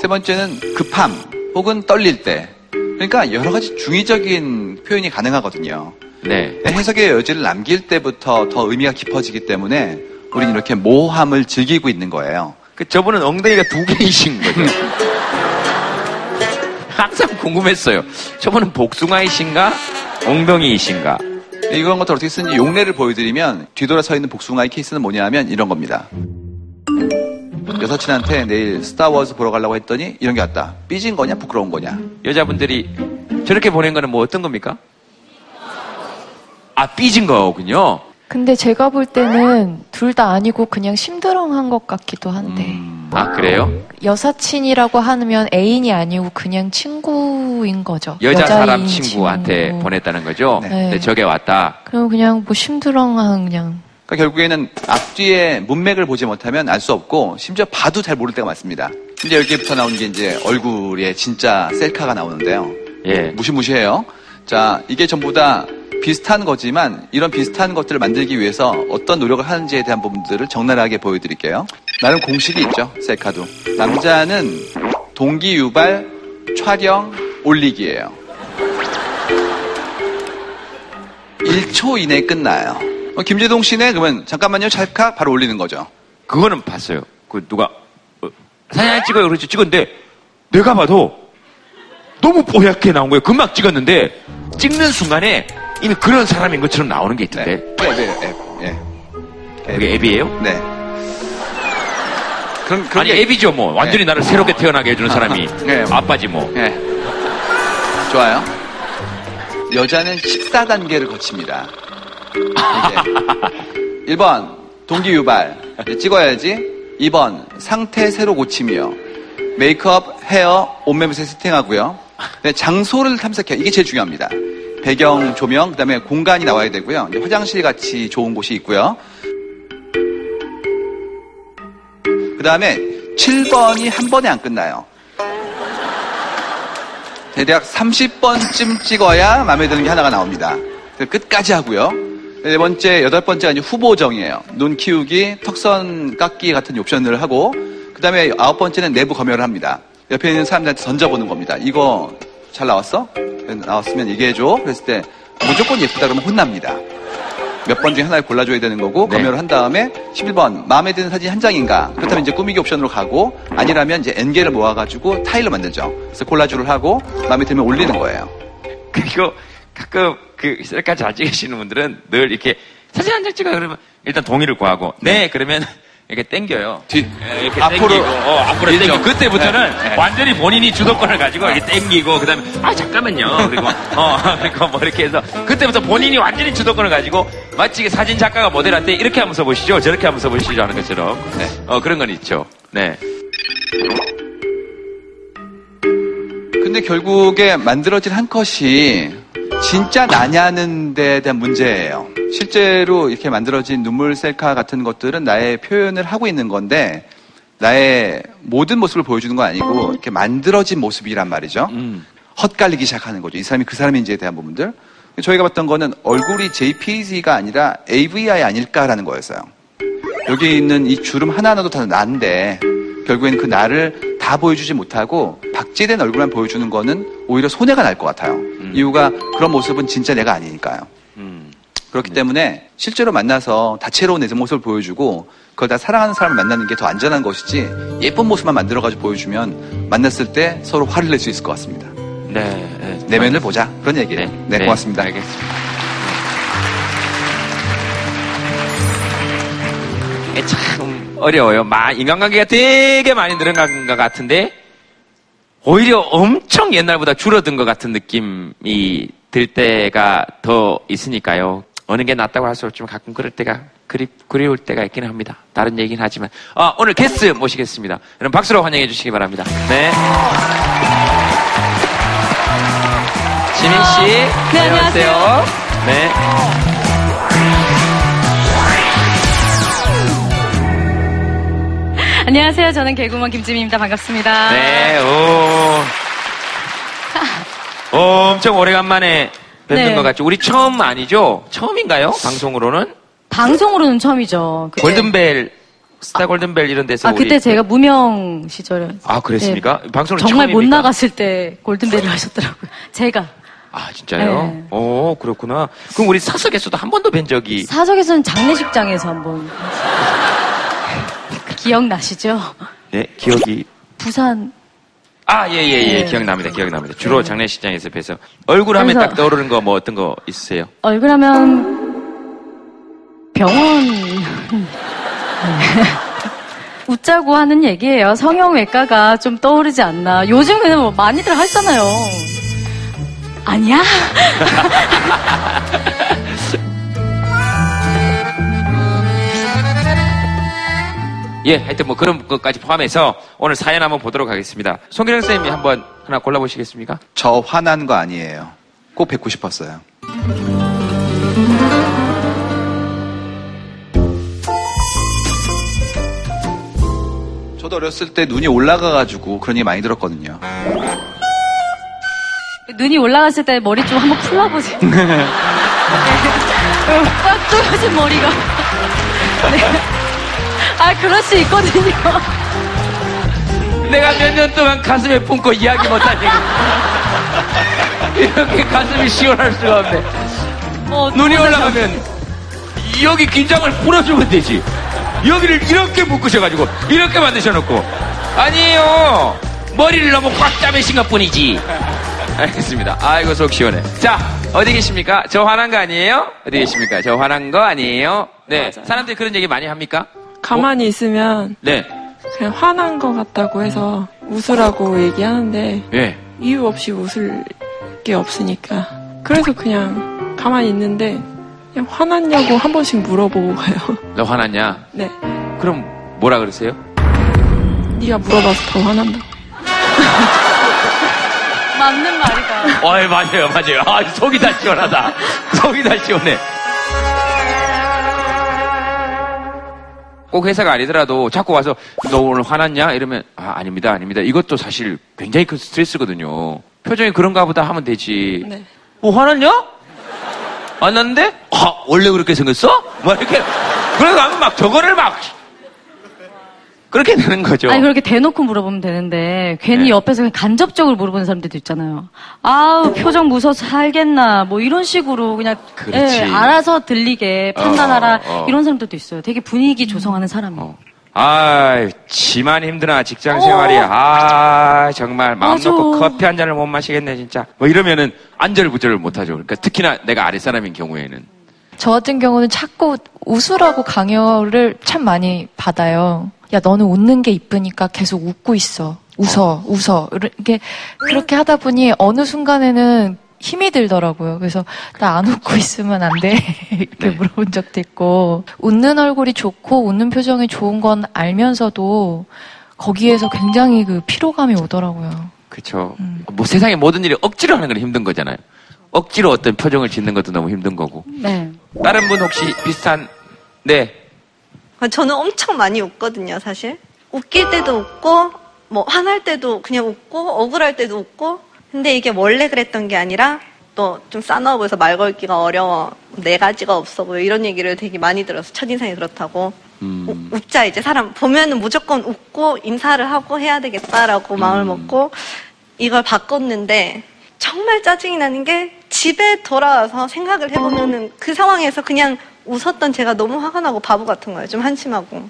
세 번째는 급함 혹은 떨릴 때. 그러니까 여러 가지 중의적인 표현이 가능하거든요. 네. 해석의 여지를 남길 때부터 더 의미가 깊어지기 때문에 우리는 이렇게 모호함을 즐기고 있는 거예요. 그 저분은 엉덩이가 두 개이신 거죠. 항상 궁금했어요. 저분은 복숭아이신가? 엉덩이이신가? 이런 것들 어떻게 쓰는지 용례를 보여드리면 뒤돌아 서 있는 복숭아의 케이스는 뭐냐 하면 이런 겁니다. 여사친한테 내일 스타워즈 보러 가려고 했더니 이런 게 왔다. 삐진 거냐 부끄러운 거냐. 여자분들이 저렇게 보낸 거는 뭐 어떤 겁니까? 아, 삐진 거군요. 근데 제가 볼 때는 둘 다 아니고 그냥 심드렁한 것 같기도 한데. 아, 그래요? 여사친이라고 하면 애인이 아니고 그냥 친구인 거죠. 여자 사람 친구한테 친구. 보냈다는 거죠? 네. 근데 저게 왔다. 그럼 그냥 뭐 심드렁한 그냥. 그러니까 결국에는 앞뒤의 문맥을 보지 못하면 알 수 없고 심지어 봐도 잘 모를 때가 많습니다. 이제 여기부터 나오는 게 이제 얼굴에 진짜 셀카가 나오는데요. 예. 무시무시해요. 자, 이게 전부 다 비슷한 거지만 이런 비슷한 것들을 만들기 위해서 어떤 노력을 하는지에 대한 부분들을 적나라하게 보여드릴게요. 나름 공식이 있죠. 셀카도. 남자는 동기 유발, 촬영, 올리기예요. 1초 이내에 끝나요. 어, 김재동 씨네 그러면 잠깐만요 찰칵 바로 올리는 거죠. 그거는 봤어요. 그 누가 어, 사진 하나 찍어요. 그렇지 찍었는데 내가 봐도 너무 뽀얗게 나온 거예요. 금방 찍었는데 찍는 순간에 이미 그런 사람인 것처럼 나오는 게 있던데. 앱이에요, 앱. 예. 그게 앱이에요? 네. 그럼, 그런 아니 게- 앱이죠 뭐. 완전히 네. 나를 새롭게 태어나게 해주는 사람이 네. 아빠지 뭐. 네. 좋아요. 여자는 14단계를 거칩니다. 이제 1번, 동기 유발. 이제 찍어야지. 2번, 상태 새로 고치며. 메이크업, 헤어, 옷매무새 세팅하고요. 네, 장소를 탐색해요. 이게 제일 중요합니다. 배경 조명, 그 다음에 공간이 나와야 되고요. 화장실 같이 좋은 곳이 있고요. 그 다음에 7번이 한 번에 안 끝나요. 대략 30번쯤 찍어야 마음에 드는 게 하나가 나옵니다. 끝까지 하고요. 네 번째, 여덟 번째가 이제 후보정이에요. 눈 키우기, 턱선 깎기 같은 옵션을 하고, 그 다음에 아홉 번째는 내부 검열을 합니다. 옆에 있는 사람들한테 던져보는 겁니다. 이거 잘 나왔어? 나왔으면 얘기해줘. 그랬을 때 무조건 예쁘다 그러면 혼납니다. 몇 번 중에 하나를 골라줘야 되는 거고, 네. 검열을 한 다음에 11번, 마음에 드는 사진 한 장인가? 그렇다면 이제 꾸미기 옵션으로 가고, 아니라면 이제 N개를 모아가지고 타일로 만들죠. 그래서 콜라주를 하고, 마음에 들면 올리는 거예요. 그리고 가끔 그 셀카 잘 찍으시는 분들은 늘 이렇게 사진 한 장 찍어 그러면 일단 동의를 구하고 네, 그러면 이렇게 땡겨요. 뒤 예, 이렇게 앞으로 땡기고, 어, 앞으로. 땡기고 그때부터는 네, 네. 완전히 본인이 주도권을 가지고 이렇게 땡기고 그다음에 아 잠깐만요 그리고 어 그리고 뭐 이렇게 해서 그때부터 본인이 완전히 주도권을 가지고 마치 사진 작가가 모델한테 이렇게 하면서 보시죠 저렇게 하면서 보시죠 하는 것처럼 어 그런 건 있죠. 네. 근데 결국에 만들어진 한 컷이 진짜 나냐는 데에 대한 문제예요. 실제로 이렇게 만들어진 눈물 셀카 같은 것들은 나의 표현을 하고 있는 건데 나의 모든 모습을 보여주는 건 아니고 이렇게 만들어진 모습이란 말이죠. 헛갈리기 시작하는 거죠. 이 사람이 그 사람인지에 대한 부분들. 저희가 봤던 거는 얼굴이 JPG가 아니라 AVI 아닐까라는 거였어요. 여기 있는 이 주름 하나하나도 다 난데 결국에는 그 나를 다 보여주지 못하고 박제된 얼굴만 보여주는 거는 오히려 손해가 날 것 같아요. 이유가 그런 모습은 진짜 내가 아니니까요. 그렇기 때문에 실제로 만나서 다채로운 내 모습을 보여주고 그걸 다 사랑하는 사람을 만나는 게 더 안전한 것이지 예쁜 모습만 만들어가지고 보여주면 만났을 때 서로 화를 낼 수 있을 것 같습니다. 네. 내면을 보자 그런 얘기예요. 네, 네, 고맙습니다. 알겠습니다. 이게 참 어려워요. 마- 인간관계가 되게 많이 늘어난 것 같은데 오히려 엄청 옛날보다 줄어든 것 같은 느낌이 들 때가 더 있으니까요. 어느 게 낫다고 할 수 없지만 가끔 그럴 때가 그리, 그리울 때가 있긴 합니다. 다른 얘기는 하지만 아, 오늘 게스트 모시겠습니다. 여러분 박수로 환영해 주시기 바랍니다. 네. 지민 씨. 네, 안녕하세요. 네. 안녕하세요. 저는 개구먼 김지민입니다. 반갑습니다. 네, 오. 엄청 오래간만에 뵙는 네. 것 같죠. 우리 처음 아니죠? 처음인가요? 방송으로는? 방송으로는 처음이죠. 그때- 골든벨, 스타 골든벨 이런 데서. 아, 그때 제가 무명 시절에. 아, 그랬습니까? 네. 방송을 정말 못 처음입니까? 나갔을 때 골든벨을 하셨더라고요. 제가. 아, 진짜요? 네. 오, 그렇구나. 그럼 우리 사석에서도 한 번도 뵌 적이. 사석에서는 장례식장에서 한 번. 기억나시죠? 네, 기억이. 부산. 아, 예, 예, 예. 네. 기억납니다. 기억납니다. 주로 장례식장에서 뵈서. 얼굴 하면 딱 떠오르는 거 뭐 어떤 거 있으세요? 얼굴 하면 병원. 네. 웃자고 하는 얘기예요. 성형외과가 좀 떠오르지 않나. 요즘에는 뭐 많이들 하잖아요. 아니야? 예, 하여튼 뭐 그런 것까지 포함해서 오늘 사연 한번 보도록 하겠습니다. 송기령 선생님이 한번 하나 골라보시겠습니까? 저 화난 거 아니에요. 꼭 뵙고 싶었어요. 저도 어렸을 때 눈이 올라가가지고 그런 얘기 많이 들었거든요. 눈이 올라갔을 때 머리 좀 한번 풀어보세요. 꽉 조여진 머리가. 네. 아, 그럴 수 있거든요. 내가 몇 년 동안 가슴에 품고 이야기 못한 얘기. 이렇게 가슴이 시원할 수가 없네. 어, 눈이 올라가면 여기 긴장을 풀어주면 되지. 여기를 이렇게 묶으셔가지고 이렇게 만드셔놓고 아니에요. 머리를 너무 꽉 짜매신 것 뿐이지. 알겠습니다. 아이고 속 시원해. 자 어디 계십니까? 저 화난 거 아니에요? 어디 계십니까? 저 화난 거 아니에요? 네. 사람들이 그런 얘기 많이 합니까? 가만히 있으면 네. 그냥 화난 것 같다고 해서 웃으라고 얘기하는데 예. 이유 없이 웃을 게 없으니까 그래서 그냥 가만히 있는데 그냥 화났냐고 한 번씩 물어보고 가요. 너 화났냐? 네, 그럼 뭐라 그러세요? 네가 물어봐서 더 화난다. 맞는 말이다. 어, 예, 맞아요, 맞아요. 아, 속이 다 시원하다. 속이 다 시원해. 꼭 회사가 아니더라도 자꾸 와서 너 오늘 화났냐? 이러면 아, 아닙니다, 아닙니다. 이것도 사실 굉장히 큰 스트레스거든요. 표정이 그런가 보다 하면 되지. 네. 뭐 화났냐? 안 났는데? 아, 원래 그렇게 생겼어? 막 이렇게. 그래서 하면 막 저거를 막 그렇게 되는 거죠. 아니 그렇게 대놓고 물어보면 되는데 괜히 네. 옆에서 그냥 간접적으로 물어보는 사람들도 있잖아요. 아우 표정 무서워서 살겠나 뭐 이런 식으로 그냥 그렇지. 예, 알아서 들리게 판단하라 어, 어. 이런 사람들도 있어요. 되게 분위기 조성하는 사람이. 아, 지만 힘드나 직장 생활이 아 정말 마음 맞아. 놓고 커피 한 잔을 못 마시겠네 진짜. 뭐 이러면은 안절부절을 못 하죠. 그러니까 특히나 내가 아랫 사람인 경우에는 저 같은 경우는 자꾸 웃으라고 강요를 참 많이 받아요. 야, 너는 웃는 게 이쁘니까 계속 웃고 있어. 웃어, 웃어. 이렇게, 그렇게 하다 보니 어느 순간에는 힘이 들더라고요. 그래서 나 안 웃고 있으면 안 돼. 이렇게 물어본 적도 있고. 웃는 얼굴이 좋고 웃는 표정이 좋은 건 알면서도 거기에서 굉장히 그 피로감이 오더라고요. 그렇죠. 뭐 세상의 모든 일이 억지로 하는 건 힘든 거잖아요. 억지로 어떤 표정을 짓는 것도 너무 힘든 거고. 네. 다른 분 혹시 비슷한 네 아, 저는 엄청 많이 웃거든요, 사실. 웃길 때도 웃고, 뭐, 화날 때도 그냥 웃고, 억울할 때도 웃고. 근데 이게 원래 그랬던 게 아니라, 또 좀 싸나워 보여서 말 걸기가 어려워. 네 가지가 없어 보여. 이런 얘기를 되게 많이 들어서 첫인상이 그렇다고. 우- 웃자, 이제 사람 보면은 무조건 웃고 인사를 하고 해야 되겠다라고 마음을 먹고, 이걸 바꿨는데, 정말 짜증이 나는 게 집에 돌아와서 생각을 해보면은 그 상황에서 그냥 웃었던 제가 너무 화가 나고 바보 같은 거예요. 좀 한심하고.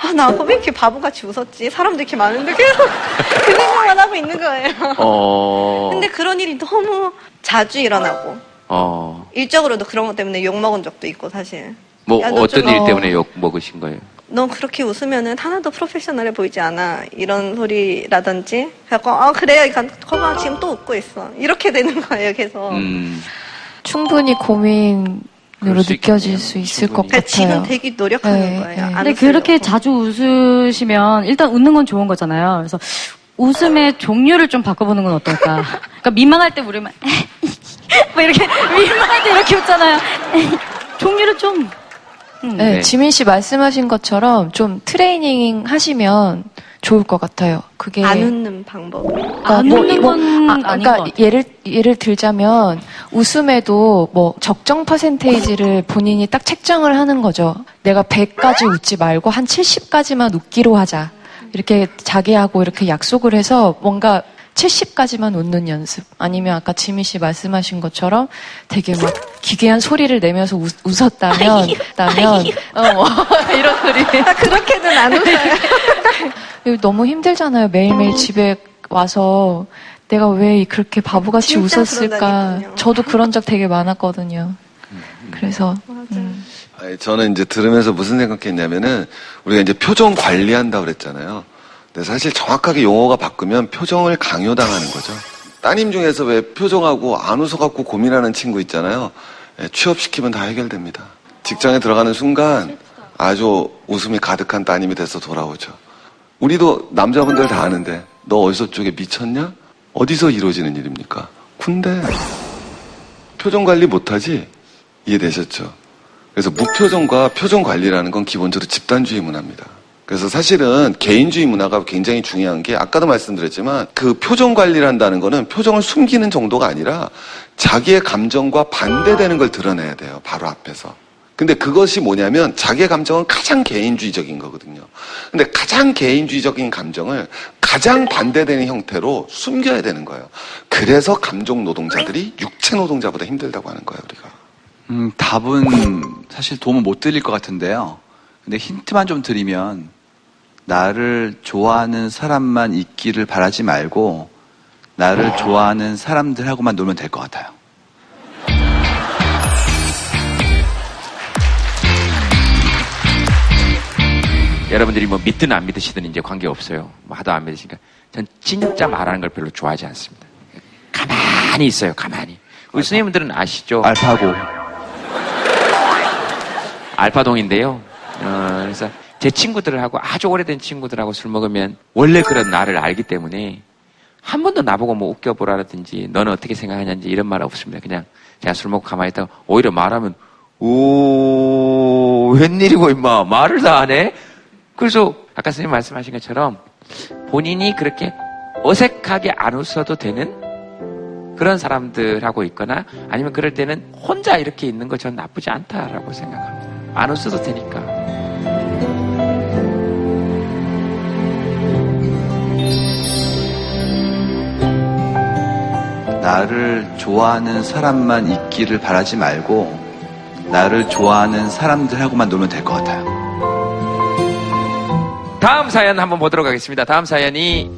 아, 나왜 이렇게 바보같이 웃었지? 사람도 이렇게 많은데 계속 그 생각만 하고 있는 거예요. 어. 근데 그런 일이 너무 자주 일어나고, 어. 일적으로도 그런 것 때문에 욕 먹은 적도 있고, 사실. 뭐 야, 너 어떤 좀- 일 어. 때문에 욕 먹으신 거예요? 너 그렇게 웃으면은 하나도 프로페셔널해 보이지 않아. 이런 소리라든지. 그래갖고, 아, 그래. 그러니까, 거봐, 지금 또 웃고 있어. 이렇게 되는 거예요, 계속. 음. 충분히 고민 으로 느껴질 수 있을 것 그러니까 같아요. 지금 되게 노력하는 네, 거예요. 안 근데. 그렇게 자주 웃으시면 일단 웃는 건 좋은 거잖아요. 그래서 웃음의 종류를 좀 바꿔보는 건 어떨까? 그러니까 민망할 때 우리만 뭐 이렇게 민망할 때 이렇게 웃잖아요. 종류를 좀 음. 네, 지민 씨 말씀하신 것처럼 좀 트레이닝 하시면 좋을 것 같아요. 그게 안 웃는 방법. 그러니까 안 뭐 웃는 이거- 건 아, 아닌 그러니까 것 같아요. 예를 예를 들자면 웃음에도 뭐 적정 퍼센테이지를 본인이 딱 책정을 하는 거죠. 내가 100까지 웃지 말고 한 70까지만 웃기로 하자. 이렇게 자기하고 이렇게 약속을 해서 뭔가 70까지만 웃는 연습. 아니면 아까 지민 씨 말씀하신 것처럼 되게 막 기괴한 소리를 내면서 웃, 웃었다면, 다면, 어, 뭐, 이런 소리. 그렇게는 안 웃어요. 너무 힘들잖아요. 매일매일 집에 와서 내가 왜 그렇게 바보같이 웃었을까. 그런다니까요. 저도 그런 적 되게 많았거든요. 그래서 음. 저는 이제 들으면서 무슨 생각했냐면은 우리가 이제 표정 관리한다 그랬잖아요. 근데 사실 정확하게 용어가 바꾸면 표정을 강요당하는 거죠. 따님 중에서 왜 표정하고 안 웃어갖고 고민하는 친구 있잖아요. 예, 취업시키면 다 해결됩니다. 직장에 들어가는 순간 아주 웃음이 가득한 따님이 돼서 돌아오죠. 우리도 남자분들 다 아는데 너 어디서 쪽에 미쳤냐? 어디서 이루어지는 일입니까? 군대. 표정 관리 못하지? 이해되셨죠? 그래서 무표정과 표정 관리라는 건 기본적으로 집단주의 문화입니다. 그래서 사실은 개인주의 문화가 굉장히 중요한 게 아까도 말씀드렸지만 그 표정 관리를 한다는 거는 표정을 숨기는 정도가 아니라 자기의 감정과 반대되는 걸 드러내야 돼요. 바로 앞에서. 근데 그것이 뭐냐면 자기의 감정은 가장 개인주의적인 거거든요. 근데 가장 개인주의적인 감정을 가장 반대되는 형태로 숨겨야 되는 거예요. 그래서 감정 노동자들이 육체 노동자보다 힘들다고 하는 거예요, 우리가. 음, 답은 사실 도움을 못 드릴 것 같은데요. 근데 힌트만 좀 드리면 나를 좋아하는 사람만 있기를 바라지 말고 나를 좋아하는 사람들하고만 놀면 될 것 같아요. 여러분들이 뭐 믿든 안 믿으시든 이제 관계 없어요. 뭐 하도 안 믿으시니까 전 진짜 말하는 걸 별로 좋아하지 않습니다. 가만히 있어요. 가만히. 우리 선생님들은 아시죠? 알파고. 알파동인데요. 어, 그래서 제 친구들하고 아주 오래된 친구들하고 술 먹으면 원래 그런 나를 알기 때문에 한 번도 나보고 뭐 웃겨보라든지 너는 어떻게 생각하냐든지 이런 말 없습니다. 그냥 제가 술 먹고 가만히 있다가 오히려 말하면 오 웬일이고 임마 말을 다 하네. 그래서 아까 선생님 말씀하신 것처럼 본인이 그렇게 어색하게 안 웃어도 되는 그런 사람들하고 있거나 아니면 그럴 때는 혼자 이렇게 있는 거 전 나쁘지 않다라고 생각합니다. 안 웃어도 되니까. 나를 좋아하는 사람만 있기를 바라지 말고 나를 좋아하는 사람들하고만 놀면 될 것 같아요. 다음 사연 한번 보도록 하겠습니다. 다음 사연이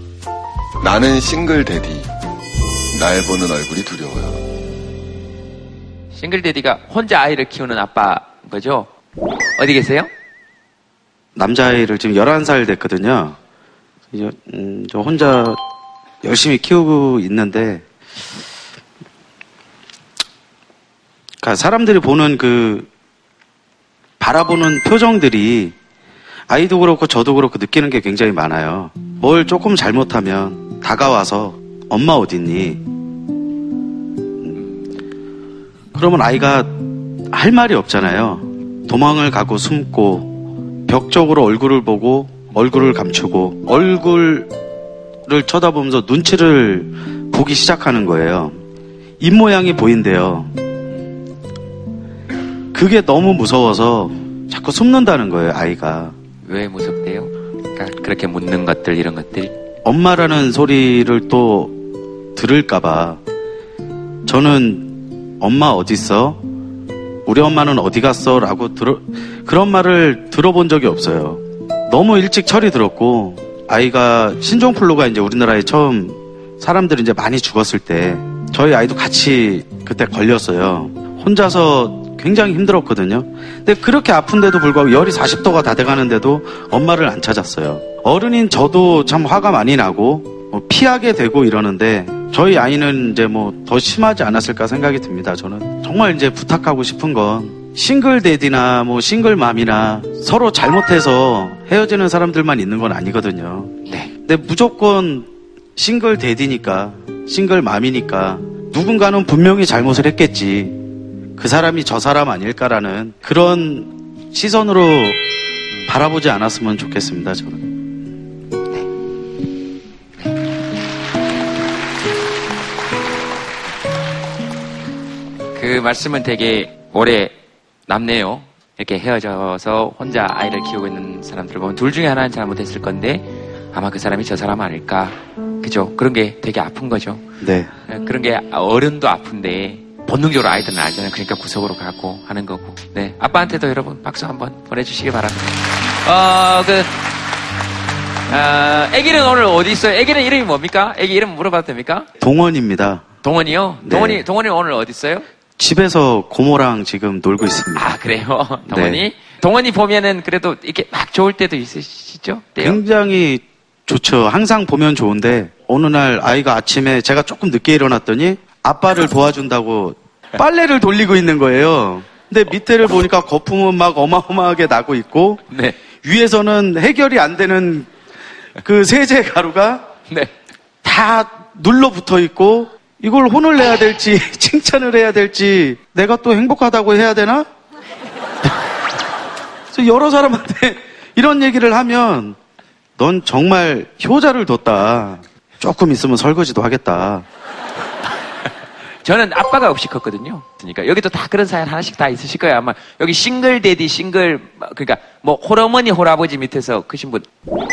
나는 싱글 데디. 날 보는 얼굴이 두려워요. 싱글 데디가 혼자 아이를 키우는 아빠 거죠? 어디 계세요? 남자아이를 지금 11살 됐거든요. 이제, 음, 저 혼자 열심히 키우고 있는데, 그러니까 사람들이 보는 그, 바라보는 표정들이 아이도 그렇고 저도 그렇고 느끼는 게 굉장히 많아요. 뭘 조금 잘못하면 다가와서 엄마 어딨니? 음, 그러면 아이가 할 말이 없잖아요. 도망을 가고 숨고 벽 쪽으로 얼굴을 보고 얼굴을 감추고 얼굴을 쳐다보면서 눈치를 보기 시작하는 거예요. 입모양이 보인대요. 그게 너무 무서워서 자꾸 숨는다는 거예요, 아이가. 왜 무섭대요? 그러니까 그렇게 묻는 것들 이런 것들이 엄마라는 소리를 또 들을까봐 저는 엄마 어딨어? 우리 엄마는 어디 갔어? 라고 들어, 그런 말을 들어본 적이 없어요. 너무 일찍 철이 들었고 아이가 신종플루가 이제 우리나라에 처음 사람들이 이제 많이 죽었을 때 저희 아이도 같이 그때 걸렸어요. 혼자서 굉장히 힘들었거든요. 근데 그렇게 아픈데도 불구하고 열이 40도가 다 돼가는데도 엄마를 안 찾았어요. 어른인 저도 참 화가 많이 나고 뭐 피하게 되고 이러는데 저희 아이는 이제 뭐 더 심하지 않았을까 생각이 듭니다. 저는 정말 이제 부탁하고 싶은 건 싱글 데디나 뭐 싱글 맘이나 서로 잘못해서 헤어지는 사람들만 있는 건 아니거든요. 근데 무조건 싱글 데디니까 싱글 맘이니까 누군가는 분명히 잘못을 했겠지. 그 사람이 저 사람 아닐까라는 그런 시선으로 바라보지 않았으면 좋겠습니다, 저는. 그 말씀은 되게 오래 남네요. 이렇게 헤어져서 혼자 아이를 키우고 있는 사람들을 보면 둘 중에 하나는 잘못했을 건데 아마 그 사람이 저 사람 아닐까. 그죠? 그런 게 되게 아픈 거죠. 네. 그런 게 어른도 아픈데 본능적으로 아이들은 알잖아요. 그러니까 구석으로 가고 하는 거고. 네. 아빠한테도 여러분 박수 한번 보내주시기 바랍니다. 어, 그, 아, 애기는 오늘 어디 있어요? 애기는 이름이 뭡니까? 애기 이름 물어봐도 됩니까? 동원입니다. 동원이요? 네. 동원이, 동원이 오늘 어디 있어요? 집에서 고모랑 지금 놀고 있습니다. 아, 그래요? 동원이? 네. 동원이 보면은 그래도 이렇게 막 좋을 때도 있으시죠? 때요? 굉장히 좋죠. 항상 보면 좋은데 어느 날 아이가 아침에 제가 조금 늦게 일어났더니 아빠를 도와준다고 빨래를 돌리고 있는 거예요. 근데 밑에를 보니까 거품은 막 어마어마하게 나고 있고 네. 위에서는 해결이 안 되는 그 세제 가루가 네. 다 눌러 붙어 있고 이걸 혼을 내야 될지 칭찬을 해야 될지 내가 또 행복하다고 해야 되나? 그래서 여러 사람한테 이런 얘기를 하면 넌 정말 효자를 뒀다. 조금 있으면 설거지도 하겠다. 저는 아빠가 없이 컸거든요. 그러니까 여기도 다 그런 사연 하나씩 다 있으실 거예요. 아마 여기 싱글 데디, 싱글 그러니까 뭐 홀어머니, 홀아버지 밑에서 크신 분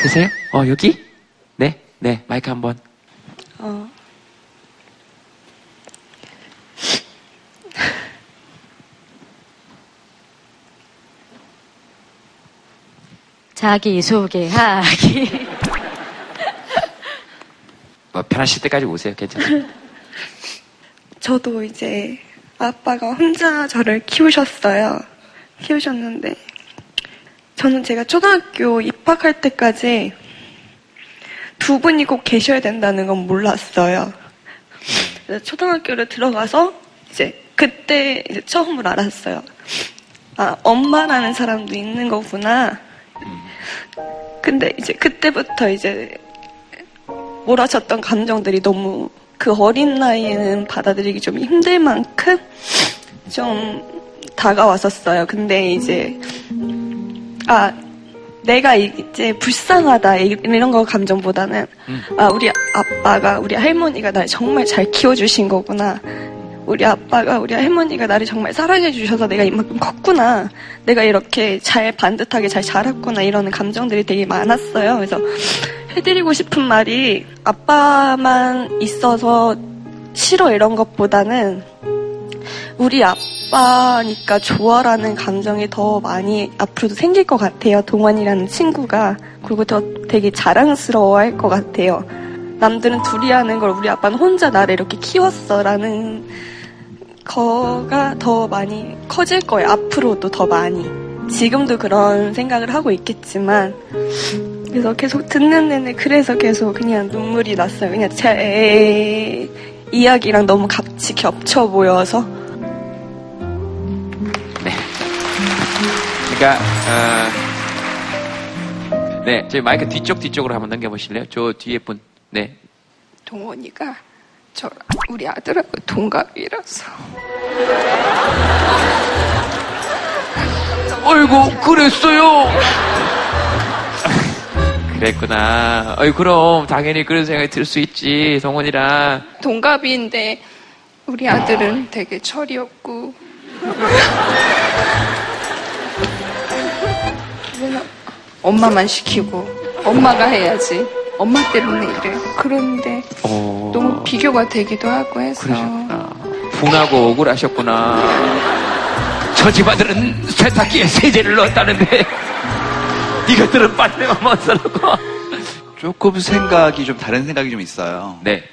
계세요? 어 여기? 네, 네 마이크 한번. 어. 자기 소개하기. 뭐 편하실 때까지 오세요. 괜찮아요. 저도 이제 아빠가 혼자 저를 키우셨어요. 키우셨는데 저는 제가 초등학교 입학할 때까지 두 분이 꼭 계셔야 된다는 건 몰랐어요. 초등학교를 들어가서 이제 그때 이제 처음으로 알았어요. 아, 엄마라는 사람도 있는 거구나. 근데 이제 그때부터 이제 몰아쳤던 감정들이 너무 그 어린 나이에는 받아들이기 좀 힘들 만큼 좀 다가왔었어요. 근데 이제 아 내가 이제 불쌍하다 이런 거 감정보다는 아 우리 아빠가 우리 할머니가 날 정말 잘 키워주신 거구나. 우리 아빠가 우리 할머니가 나를 정말 사랑해 주셔서 내가 이만큼 컸구나. 내가 이렇게 잘 반듯하게 잘 자랐구나 이런 감정들이 되게 많았어요. 그래서 해드리고 싶은 말이 아빠만 있어서 싫어 이런 것보다는 우리 아빠니까 좋아라는 감정이 더 많이 앞으로도 생길 것 같아요. 동원이라는 친구가. 그리고 더 되게 자랑스러워 할 것 같아요. 남들은 둘이 하는 걸 우리 아빠는 혼자 나를 이렇게 키웠어라는 거가 더 많이 커질 거예요. 앞으로도 더 많이. 지금도 그런 생각을 하고 있겠지만 그래서 계속 듣는 내내 그래서 계속 그냥 눈물이 났어요. 그냥 제 이야기랑 너무 같이 겹쳐 보여서 그러니까 어, 네, 저희 마이크 뒤쪽 뒤쪽으로 한번 넘겨 보실래요? 저 뒤에 분, 네, 동원이가 저 우리 아들하고 동갑이라서 어이구 그랬어요. 그랬구나. 어이 그럼 당연히 그런 생각이 들 수 있지, 동원이랑. 동갑인데 우리 아들은 되게 철이 없고 엄마만 시키고 엄마가 해야지 엄마 때문에 이래 그런데 어, 너무 비교가 되기도 하고 해서 그러셨구나. 분하고 억울하셨구나. 저 집아들은 세탁기에 세제를 넣었다는데 이것들은 빨래만 못 쓰라고. 조금 생각이 좀 다른 생각이 좀 있어요. 네.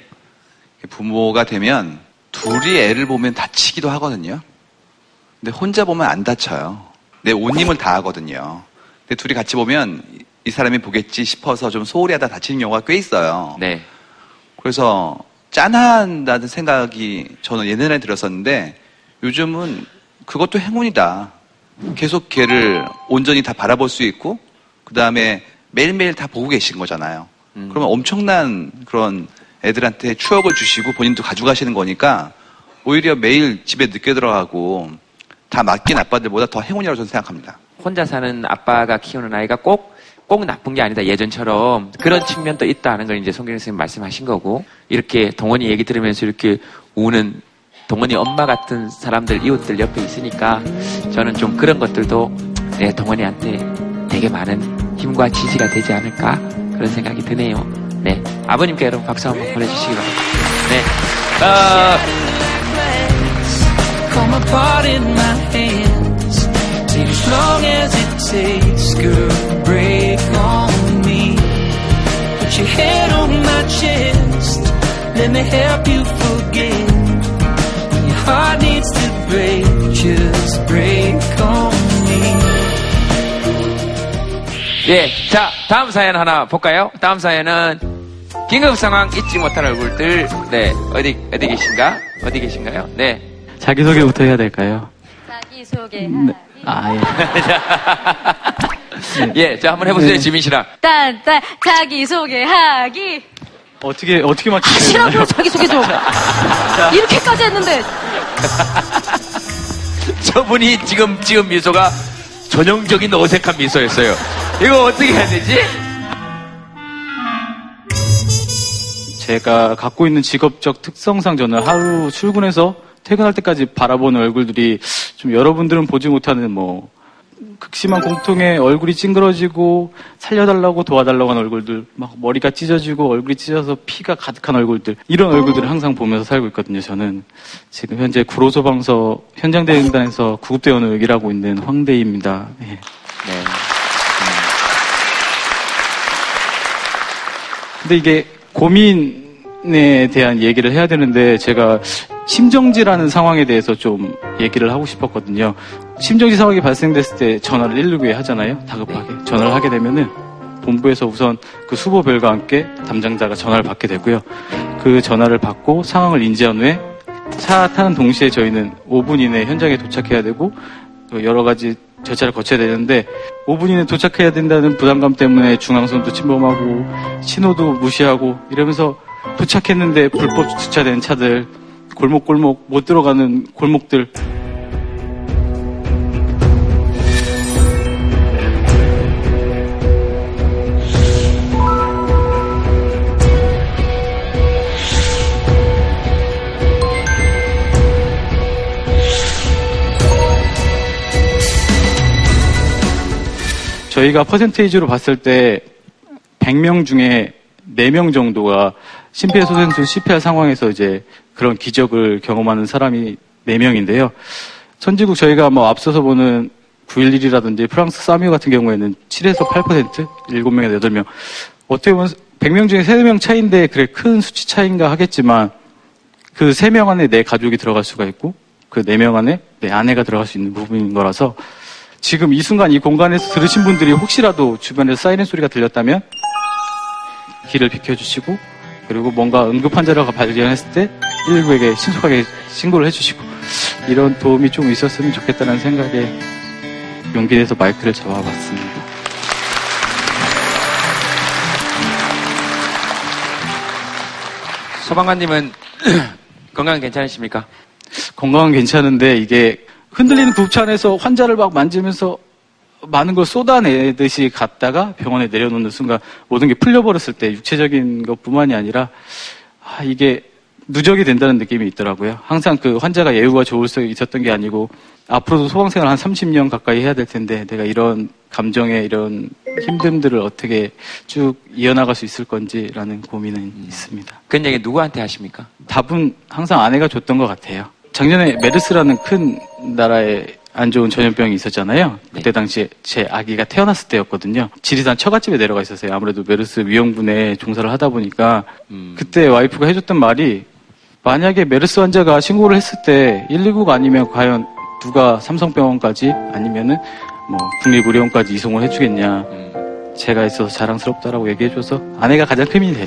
부모가 되면 둘이 애를 보면 다치기도 하거든요. 근데 혼자 보면 안 다쳐요. 내 온 힘을 다 하거든요. 근데 둘이 같이 보면 이- 이 사람이 보겠지 싶어서 좀 소홀히 하다 다치는 경우가 꽤 있어요. 네. 그래서 짠한다는 생각이 저는 예전에 들었었는데 요즘은 그것도 행운이다. 계속 걔를 온전히 다 바라볼 수 있고 그 다음에 매일매일 다 보고 계신 거잖아요. 그러면 엄청난 그런 애들한테 추억을 주시고 본인도 가져가시는 거니까 오히려 매일 집에 늦게 들어가고 다 맡긴 아빠들보다 더 행운이라고 저는 생각합니다. 혼자 사는 아빠가 키우는 아이가 꼭, 꼭 나쁜 게 아니다. 예전처럼 그런 측면도 있다는 걸 이제 송경 선생님 말씀하신 거고, 이렇게 동원이 얘기 들으면서 이렇게 우는 동원이 엄마 같은 사람들, 이웃들 옆에 있으니까 저는 좀 그런 것들도 내 동원이한테 되게 많은 힘과 지지가 되지 않을까 그런 생각이 드네요. 네. 아버님께 여러분 박수 한번 보내주시기 바랍니다. 네. 어, as long as it takes, girl. Break on me. Put your head on my chest. Let me help you forget. When your heart needs to break, just break on me. 예, 자, 다음 사연 하나 볼까요? 다음 사연은 긴급 상황 잊지 못할 얼굴들. 네, 어디 어디 계신가? 어디 계신가요? 네. 자기소개부터 해야 될까요? 자기소개. 아, 예. 예, 자 한번 해보세요, 네. 지민 씨랑. 딴딴 자기 소개하기. 어떻게, 어떻게 맞추세요? 싫어요 자기 소개 좀. 이렇게까지 했는데 저분이 지금 지금 미소가 전형적인 어색한 미소였어요. 이거 어떻게 해야 되지? 제가 갖고 있는 직업적 특성상 저는 하루 출근해서 퇴근할 때까지 바라보는 얼굴들이 좀 여러분들은 보지 못하는 뭐 극심한 공통의 얼굴이 찡그러지고 살려달라고 도와달라고 하는 얼굴들 막 머리가 찢어지고 얼굴이 찢어서 피가 가득한 얼굴들 이런 얼굴들을 항상 보면서 살고 있거든요 저는 지금 현재 구로소방서 현장대응단에서 구급대원으로 일하고 있는 황대희입니다 예. 네. 근데 이게 고민에 대한 얘기를 해야 되는데 제가 심정지라는 상황에 대해서 좀 얘기를 하고 싶었거든요. 심정지 상황이 발생됐을 때 전화를 119에 하잖아요. 다급하게. 전화를 하게 되면은 본부에서 우선 그 수보별과 함께 담당자가 전화를 받게 되고요. 그 전화를 받고 상황을 인지한 후에 차 타는 동시에 저희는 5분 이내에 현장에 도착해야 되고 또 여러 가지 절차를 거쳐야 되는데 5분 이내 도착해야 된다는 부담감 때문에 중앙선도 침범하고 신호도 무시하고 이러면서 도착했는데 불법 주차된 차들 골목골목 못 들어가는 골목들 저희가 퍼센테이지로 봤을 때 100명 중에 4명 정도가 심폐소생술 CPR 상황에서 이제 그런 기적을 경험하는 사람이 4명인데요. 선진국 저희가 뭐 앞서서 보는 911이라든지 프랑스 사뮤 같은 경우에는 7에서 8%, 7명에서 8명. 어떻게 보면 100명 중에 3명 차이인데 그래 큰 수치 차이인가 하겠지만 그 3명 안에 내 가족이 들어갈 수가 있고 그 4명 안에 내 아내가 들어갈 수 있는 부분인 거라서 지금 이 순간 이 공간에서 들으신 분들이 혹시라도 주변에서 사이렌 소리가 들렸다면 길을 비켜주시고 그리고 뭔가 응급 환자를 발견했을 때 119에게 신속하게 신고를 해주시고 이런 도움이 좀 있었으면 좋겠다는 생각에 용기 내서 마이크를 잡아봤습니다. 소방관님은 건강 괜찮으십니까? 건강은 괜찮은데 이게 흔들리는 구급차 안에서 환자를 막 만지면서 많은 걸 쏟아내듯이 갔다가 병원에 내려놓는 순간 모든 게 풀려버렸을 때 육체적인 것뿐만이 아니라 아, 이게 누적이 된다는 느낌이 있더라고요. 항상 그 환자가 예후가 좋을 수 있었던 게 아니고 앞으로도 소방생활 한 30년 가까이 해야 될 텐데 내가 이런 감정에 이런 힘듦들을 어떻게 쭉 이어나갈 수 있을 건지라는 고민은 있습니다. 그런 얘기 누구한테 하십니까? 답은 항상 아내가 줬던 것 같아요. 작년에 메르스라는 큰 나라에 안 좋은 전염병이 있었잖아요. 그때 당시에 제 아기가 태어났을 때였거든요. 지리산 처갓집에 내려가 있었어요. 아무래도 메르스 위험군에 종사를 하다 보니까 그때 와이프가 해줬던 말이 만약에 메르스 환자가 신고를 했을 때 119가 아니면 과연 누가 삼성병원까지 아니면은 뭐 국립의료원까지 이송을 해주겠냐. 제가 있어서 자랑스럽다라고 얘기해줘서 아내가 가장 큰 힘이 돼요.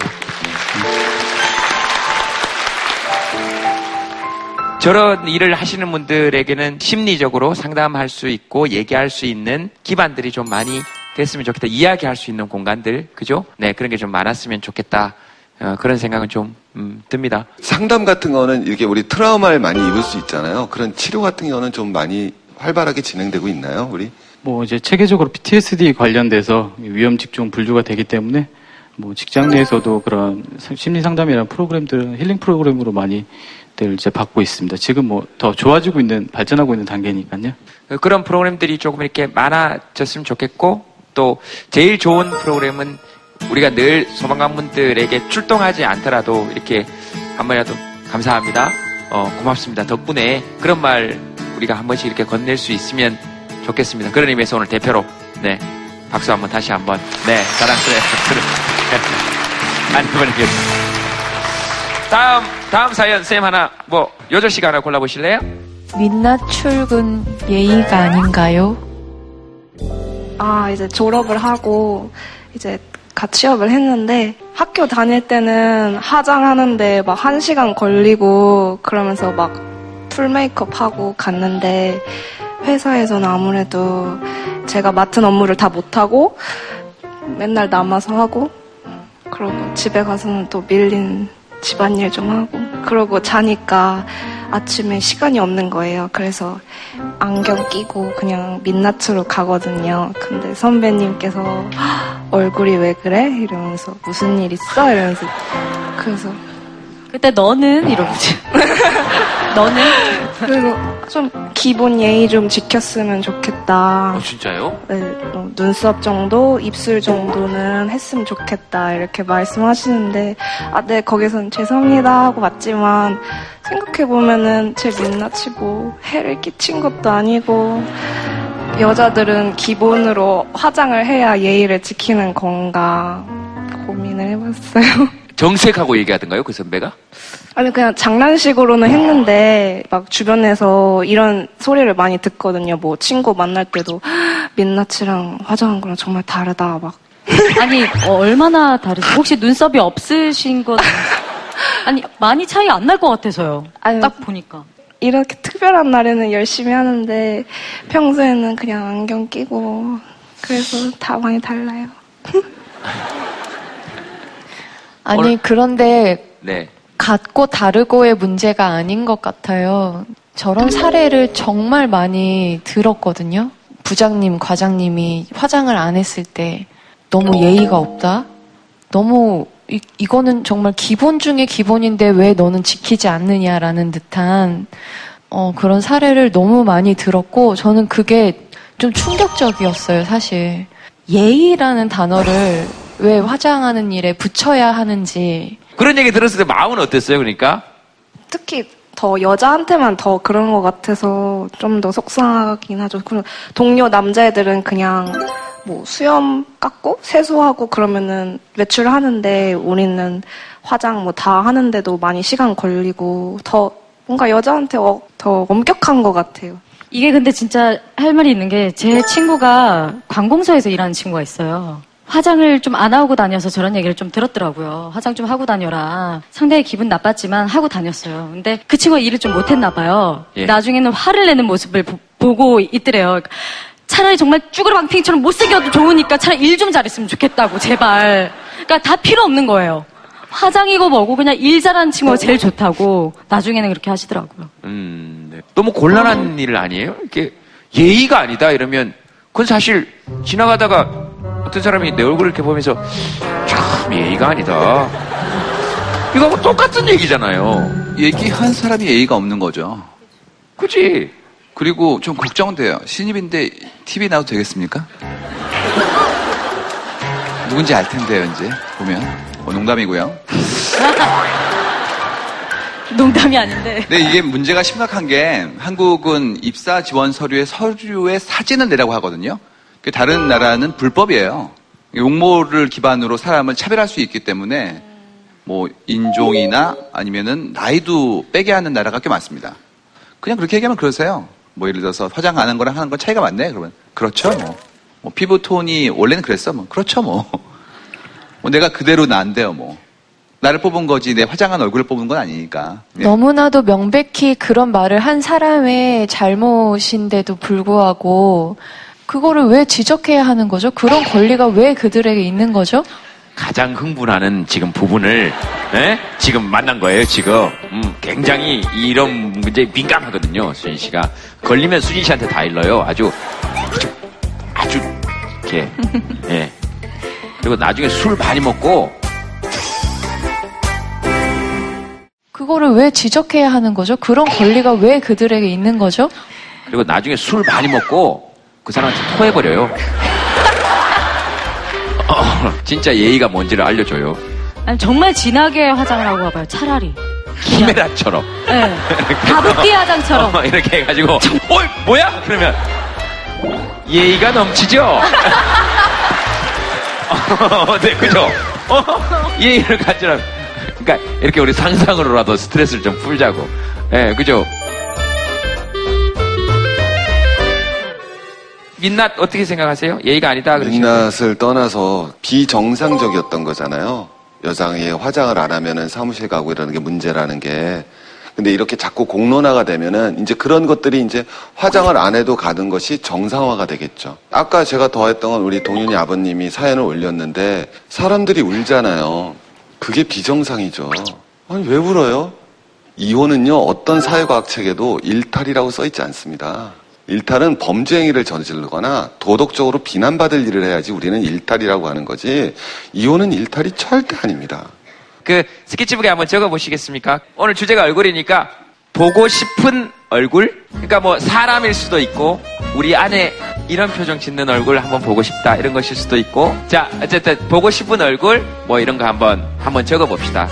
저런 일을 하시는 분들에게는 심리적으로 상담할 수 있고 얘기할 수 있는 기반들이 좀 많이 됐으면 좋겠다. 이야기할 수 있는 공간들, 그죠? 네, 그런 게 좀 많았으면 좋겠다. 어, 그런 생각은 좀 음, 듭니다. 상담 같은 거는 이렇게 우리 트라우마를 많이 입을 수 있잖아요. 그런 치료 같은 거는 좀 많이 활발하게 진행되고 있나요, 우리? 뭐 이제 체계적으로 PTSD 관련돼서 위험 직종 분류가 되기 때문에 뭐 직장 내에서도 그런 심리 상담이라는 프로그램들은 힐링 프로그램으로 많이 들 이제 받고 있습니다. 지금 뭐 더 좋아지고 있는 발전하고 있는 단계니까요. 그런 프로그램들이 조금 이렇게 많아졌으면 좋겠고 또 제일 좋은 프로그램은 우리가 늘 소방관분들에게 출동하지 않더라도 이렇게 한 번이라도 감사합니다. 어, 고맙습니다. 덕분에 그런 말 우리가 한 번씩 이렇게 건넬 수 있으면 좋겠습니다. 그런 의미에서 오늘 대표로 네 박수 한번 다시 한번 네 자랑스레 박수를 많이 보내겠습니다. 다음 다음 사연 쌤 하나 뭐 요절 씨가 하나 골라보실래요? 민낯 출근 예의가 아닌가요? 아, 이제 졸업을 하고 이제 갓 취업을 했는데 학교 다닐 때는 화장하는데 막 한 시간 걸리고 그러면서 막 풀 메이크업 하고 갔는데 회사에서는 아무래도 제가 맡은 업무를 다 못하고 맨날 남아서 하고 그러고 집에 가서는 또 밀린 집안일 좀 하고 그러고 자니까 아침에 시간이 없는 거예요. 그래서 안경 끼고 그냥 민낯으로 가거든요. 근데 선배님께서 "헉, 얼굴이 왜 그래? 이러면서 무슨 일 있어? 이러면서 그래서 그때 너는 이러지. 너는 그리고 좀 기본 예의 좀 지켰으면 좋겠다. 어, 진짜요? 네, 어, 눈썹 정도, 입술 정도는 했으면 좋겠다 이렇게 말씀하시는데 아, 네 거기선 죄송합니다 하고 맞지만 생각해 보면은 제 민낯이 뭐 해를 끼친 것도 아니고 여자들은 기본으로 화장을 해야 예의를 지키는 건가 고민을 해봤어요. 정색하고 얘기하던가요 그 선배가? 아니 그냥 장난식으로는 했는데 막 주변에서 이런 소리를 많이 듣거든요. 뭐 친구 만날 때도 민낯이랑 화장한 거랑 정말 다르다 막 아니 어, 얼마나 다르지? 혹시 눈썹이 없으신 건 아니 많이 차이 안 날 것 같아서요. 딱 보니까 이렇게 특별한 날에는 열심히 하는데 평소에는 그냥 안경 끼고 그래서 다 많이 달라요. 아니, 그런데 네. 같고 다르고의 문제가 아닌 것 같아요. 저런 사례를 정말 많이 들었거든요. 부장님, 과장님이 화장을 안 했을 때 너무 예의가 없다? 너무 이, 이거는 정말 기본 중에 기본인데 왜 너는 지키지 않느냐라는 듯한 어, 그런 사례를 너무 많이 들었고 저는 그게 좀 충격적이었어요, 사실. 예의라는 단어를 왜 화장하는 일에 붙여야 하는지 그런 얘기 들었을 때 마음은 어땠어요, 그러니까? 특히 더 여자한테만 더 그런 것 같아서 좀 더 속상하긴 하죠. 그리고 동료 남자애들은 그냥 뭐 수염 깎고 세수하고 그러면은 외출하는데 우리는 화장 뭐 다 하는데도 많이 시간 걸리고 더 뭔가 여자한테 어- 더 엄격한 것 같아요. 이게 근데 진짜 할 말이 있는 게 제 친구가 관공서에서 일하는 친구가 있어요. 화장을 좀 안 하고 다녀서 저런 얘기를 좀 들었더라고요. 화장 좀 하고 다녀라. 상당히 기분 나빴지만 하고 다녔어요. 근데 그 친구가 일을 좀 못했나 봐요. 예. 나중에는 화를 내는 모습을 보, 고 있더래요. 차라리 정말 쭈그르방핑처럼 못생겨도 좋으니까 차라리 일 좀 잘했으면 좋겠다고 제발. 그러니까 다 필요 없는 거예요. 화장이고 뭐고 그냥 일 잘하는 친구가 제일 좋다고 나중에는 그렇게 하시더라고요. 음, 네. 너무 곤란한 일 아니에요? 이렇게 예의가 아니다 이러면 그건 사실 지나가다가 어떤 사람이 내 얼굴을 이렇게 보면서 참 예의가 아니다. 이거하고 똑같은 얘기잖아요. 얘기한 사람이 예의가 없는 거죠. 그지? 그리고 좀 걱정돼요. 신입인데 TV 나와도 되겠습니까? 누군지 알 텐데요, 이제 보면. 어, 농담이고요. 농담이 아닌데. 네, 이게 문제가 심각한 게 한국은 입사 지원 서류에 서류에 사진을 내라고 하거든요. 그 다른 나라는 불법이에요. 용모를 기반으로 사람을 차별할 수 있기 때문에 뭐 인종이나 아니면은 나이도 빼게 하는 나라가 꽤 많습니다. 그냥 그렇게 얘기하면 그러세요. 뭐 예를 들어서 화장 안 한 거랑 하는 건 차이가 많네. 그러면 그렇죠. 뭐, 뭐 피부 톤이 원래는 그랬어. 뭐 그렇죠. 뭐. 뭐 내가 그대로 난데요. 뭐 나를 뽑은 거지 내 화장한 얼굴을 뽑은 건 아니니까. 예. 너무나도 명백히 그런 말을 한 사람의 잘못인데도 불구하고 그거를 왜 지적해야 하는 거죠? 그런 권리가 왜 그들에게 있는 거죠? 가장 흥분하는 지금 부분을 예? 지금 만난 거예요 지금 음, 굉장히 이런 문제에 민감하거든요 수진 씨가 걸리면 수진 씨한테 다 일러요 아주 아주 아주 이렇게 예 그리고 나중에 술 많이 먹고 그거를 왜 지적해야 하는 거죠? 그런 권리가 왜 그들에게 있는 거죠? 그리고 나중에 술 많이 먹고 그 사람한테 토해버려요 어, 진짜 예의가 뭔지를 알려줘요 아니, 정말 진하게 화장을 하고 와봐요. 차라리. 키메라처럼 네. 가습기 화장처럼. 어, 이렇게 해가지고 어 뭐야 그러면 예의가 넘치죠 어, 네 그죠 어, 예의를 가지라 그러니까 이렇게 우리 상상으로라도 스트레스를 좀 풀자고 예 그죠 민낯 어떻게 생각하세요 예의가 아니다 그러시죠 민낯을 떠나서 비정상적이었던 거잖아요. 여성이 화장을 안 하면은 사무실 가고 이러는 게 문제라는 게. 근데 이렇게 자꾸 공론화가 되면은 이제 그런 것들이 이제 화장을 안 해도 가는 것이 정상화가 되겠죠. 아까 제가 더했던 건 우리 동윤이 아버님이 사연을 올렸는데 사람들이 울잖아요. 그게 비정상이죠. 아니 왜 울어요? 이혼은요 어떤 사회과학 책에도 일탈이라고 써 있지 않습니다. 일탈은 범죄 행위를 저지르거나 도덕적으로 비난받을 일을 해야지 우리는 일탈이라고 하는 거지 이혼은 일탈이 절대 아닙니다. 그 스케치북에 한번 적어 보시겠습니까? 오늘 주제가 얼굴이니까 보고 싶은 얼굴? 그러니까 뭐 사람일 수도 있고 우리 안에 이런 표정 짓는 얼굴 한번 보고 싶다 이런 것일 수도 있고 자 어쨌든 보고 싶은 얼굴 뭐 이런 거 한번 한번 적어 봅시다.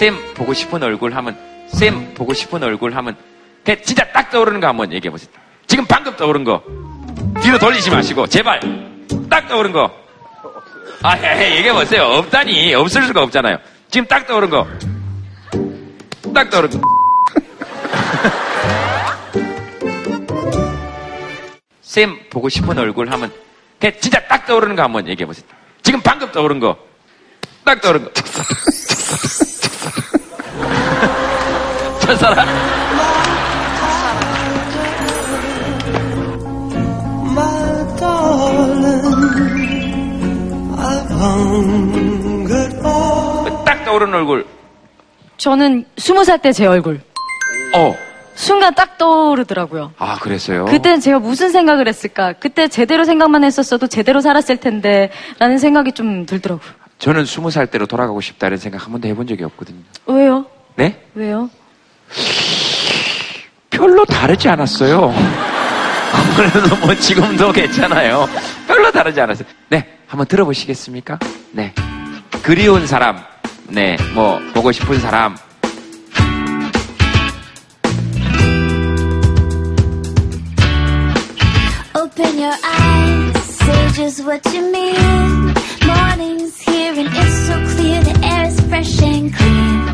쌤 보고 싶은 얼굴 하면 쌤 보고 싶은 얼굴 하면 그냥 진짜 딱 떠오르는 거 한번 얘기해 보세요. 지금 방금 떠오른 거 뒤로 돌리지 마시고 제발 딱 떠오른 거. 아, 예, 얘기해 보세요. 없다니 없을 수가 없잖아요. 지금 딱 떠오른 거. 딱 떠오른 거. 쌤 보고 싶은 얼굴 하면 그냥 진짜 딱 떠오르는 거 한번 얘기해 보세요. 지금 방금 떠오른 거. 딱 떠오른 거. 첫사랑. 딱 떠오르는 얼굴. 저는 스무 살 때 제 얼굴. 어. 순간 딱 떠오르더라고요. 아, 그랬어요? 그때는 제가 무슨 생각을 했을까? 그때 제대로 생각만 했었어도 제대로 살았을 텐데, 라는 생각이 좀 들더라고요. 저는 스무 살 때로 돌아가고 싶다는 생각 한 번도 해본 적이 없거든요. 왜요? 네? 왜요? 별로 다르지 않았어요. 그래도 뭐 지금도 괜찮아요. 별로 다르지 않았어요. 네, 한번 들어보시겠습니까? 네. 그리운 사람, 네, 뭐, 보고 싶은 사람. Open your eyes, say just what you mean. Morning's here and it's so clear, the air is fresh and clean.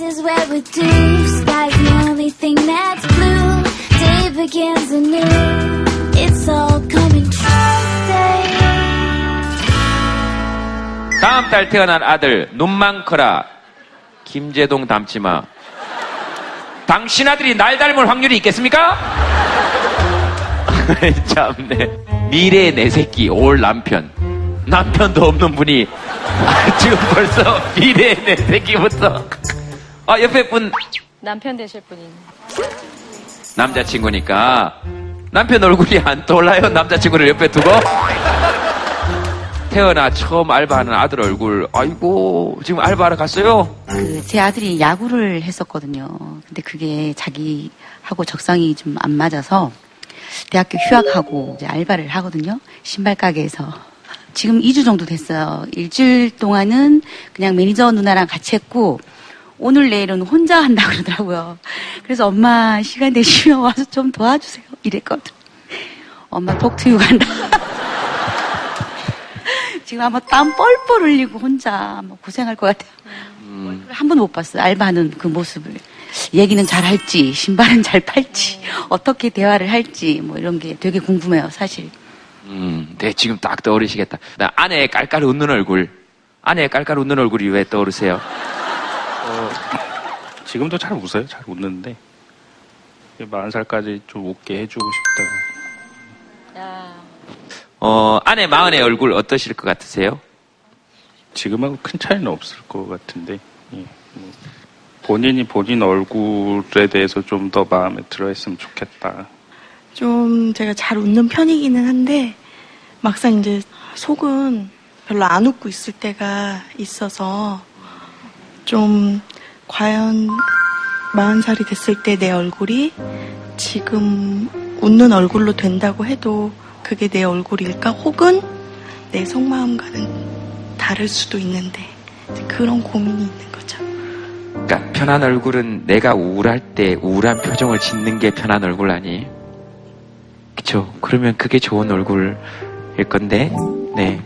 Grass is wet with dew, sky's the only thing that's blue. Day begins anew, it's all coming true. Day. 다음 달 태어난 아들, 눈만 커라. 김재동 닮지 마. 당신 아들이 날 닮을 확률이 있겠습니까? 참네. 미래의 내 새끼, 올 남편. 남편도 없는 분이 아, 지금 벌써 미래의 내 새끼부터. 아, 옆에 분 남편 되실 분이. 남자친구니까 남편 얼굴이 안 떠올라요? 남자친구를 옆에 두고? 태어나 처음 알바하는 아들 얼굴. 아이고, 지금 알바하러 갔어요? 그 제 아들이 야구를 했었거든요. 근데 그게 자기하고 적성이 좀 안 맞아서 대학교 휴학하고 이제 알바를 하거든요. 신발 가게에서. 지금 2주 정도 됐어요. 일주일 동안은 그냥 매니저 누나랑 같이 했고 오늘 내일은 혼자 한다 그러더라고요. 그래서 엄마 시간 되시면 와서 좀 도와주세요. 이랬거든. 엄마 독투유 간다. 지금 아마 땀 뻘뻘 흘리고 혼자 아마 고생할 것 같아요. 한 번도 못 봤어요. 알바하는 그 모습을. 얘기는 잘 할지, 신발은 잘 팔지, 어떻게 대화를 할지, 뭐 이런 게 되게 궁금해요, 사실. 음, 네, 지금 딱 떠오르시겠다. 나 아내의 깔깔 웃는 얼굴. 아내의 깔깔 웃는 얼굴이 왜 떠오르세요? 어, 지금도 잘 웃어요. 잘 웃는데. 40살까지 좀 웃게 해주고 싶다. 어, 아내 마흔의 얼굴 어떠실 것 같으세요? 지금하고 큰 차이는 없을 것 같은데. 예, 뭐 본인이 본인 얼굴에 대해서 좀 더 마음에 들어 했으면 좋겠다. 좀 제가 잘 웃는 편이기는 한데 막상 이제 속은 별로 안 웃고 있을 때가 있어서 좀 과연 마흔 살이 됐을 때 내 얼굴이 지금 웃는 얼굴로 된다고 해도 그게 내 얼굴일까? 혹은 내 속마음과는 다를 수도 있는데 그런 고민이 있는 거죠. 그러니까 편한 얼굴은 내가 우울할 때 우울한 표정을 짓는 게 편한 얼굴 아니에요? 그쵸? 그러면 그게 좋은 얼굴일 건데, 네.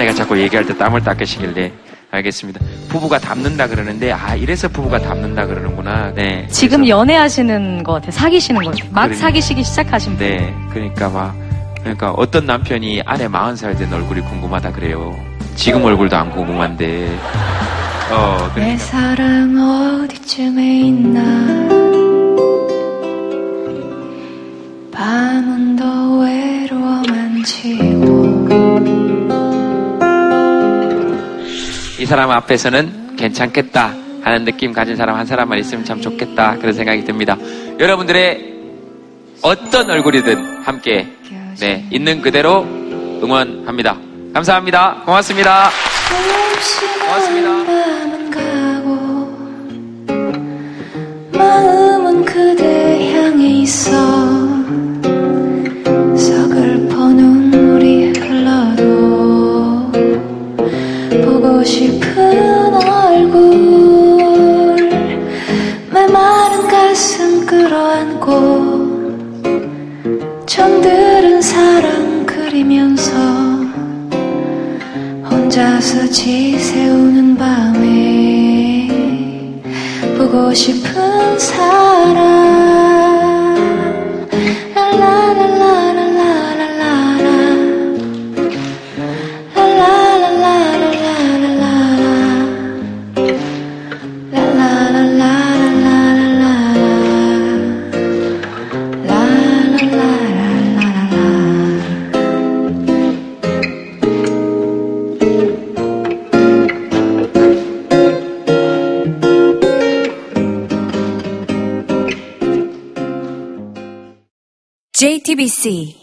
아내가 자꾸 얘기할 때 땀을 닦으시길래 알겠습니다. 부부가 닮는다 그러는데 아 이래서 부부가 닮는다 그러는구나. 네. 지금 연애하시는 것 같아요. 사귀시는 것 같아요. 막 그러니까. 사귀시기 시작하신 분. 네. 그러니까 막 그러니까 어떤 남편이 아내 40살 된 얼굴이 궁금하다 그래요. 지금 얼굴도 안 궁금한데. 어, 내 사랑 어디쯤에 있나 밤은 더 외로워만 지고 이 사람 앞에서는 괜찮겠다 하는 느낌 가진 사람 한 사람만 있으면 참 좋겠다 그런 생각이 듭니다. 여러분들의 어떤 얼굴이든 함께 네 있는 그대로 응원합니다. 감사합니다. 고맙습니다. 고맙습니다. 마음은 그대 향해 있어 끌어안고 정들은 사랑 그리면서 혼자서 지새우는 밤에 보고 싶은 사람 JTBC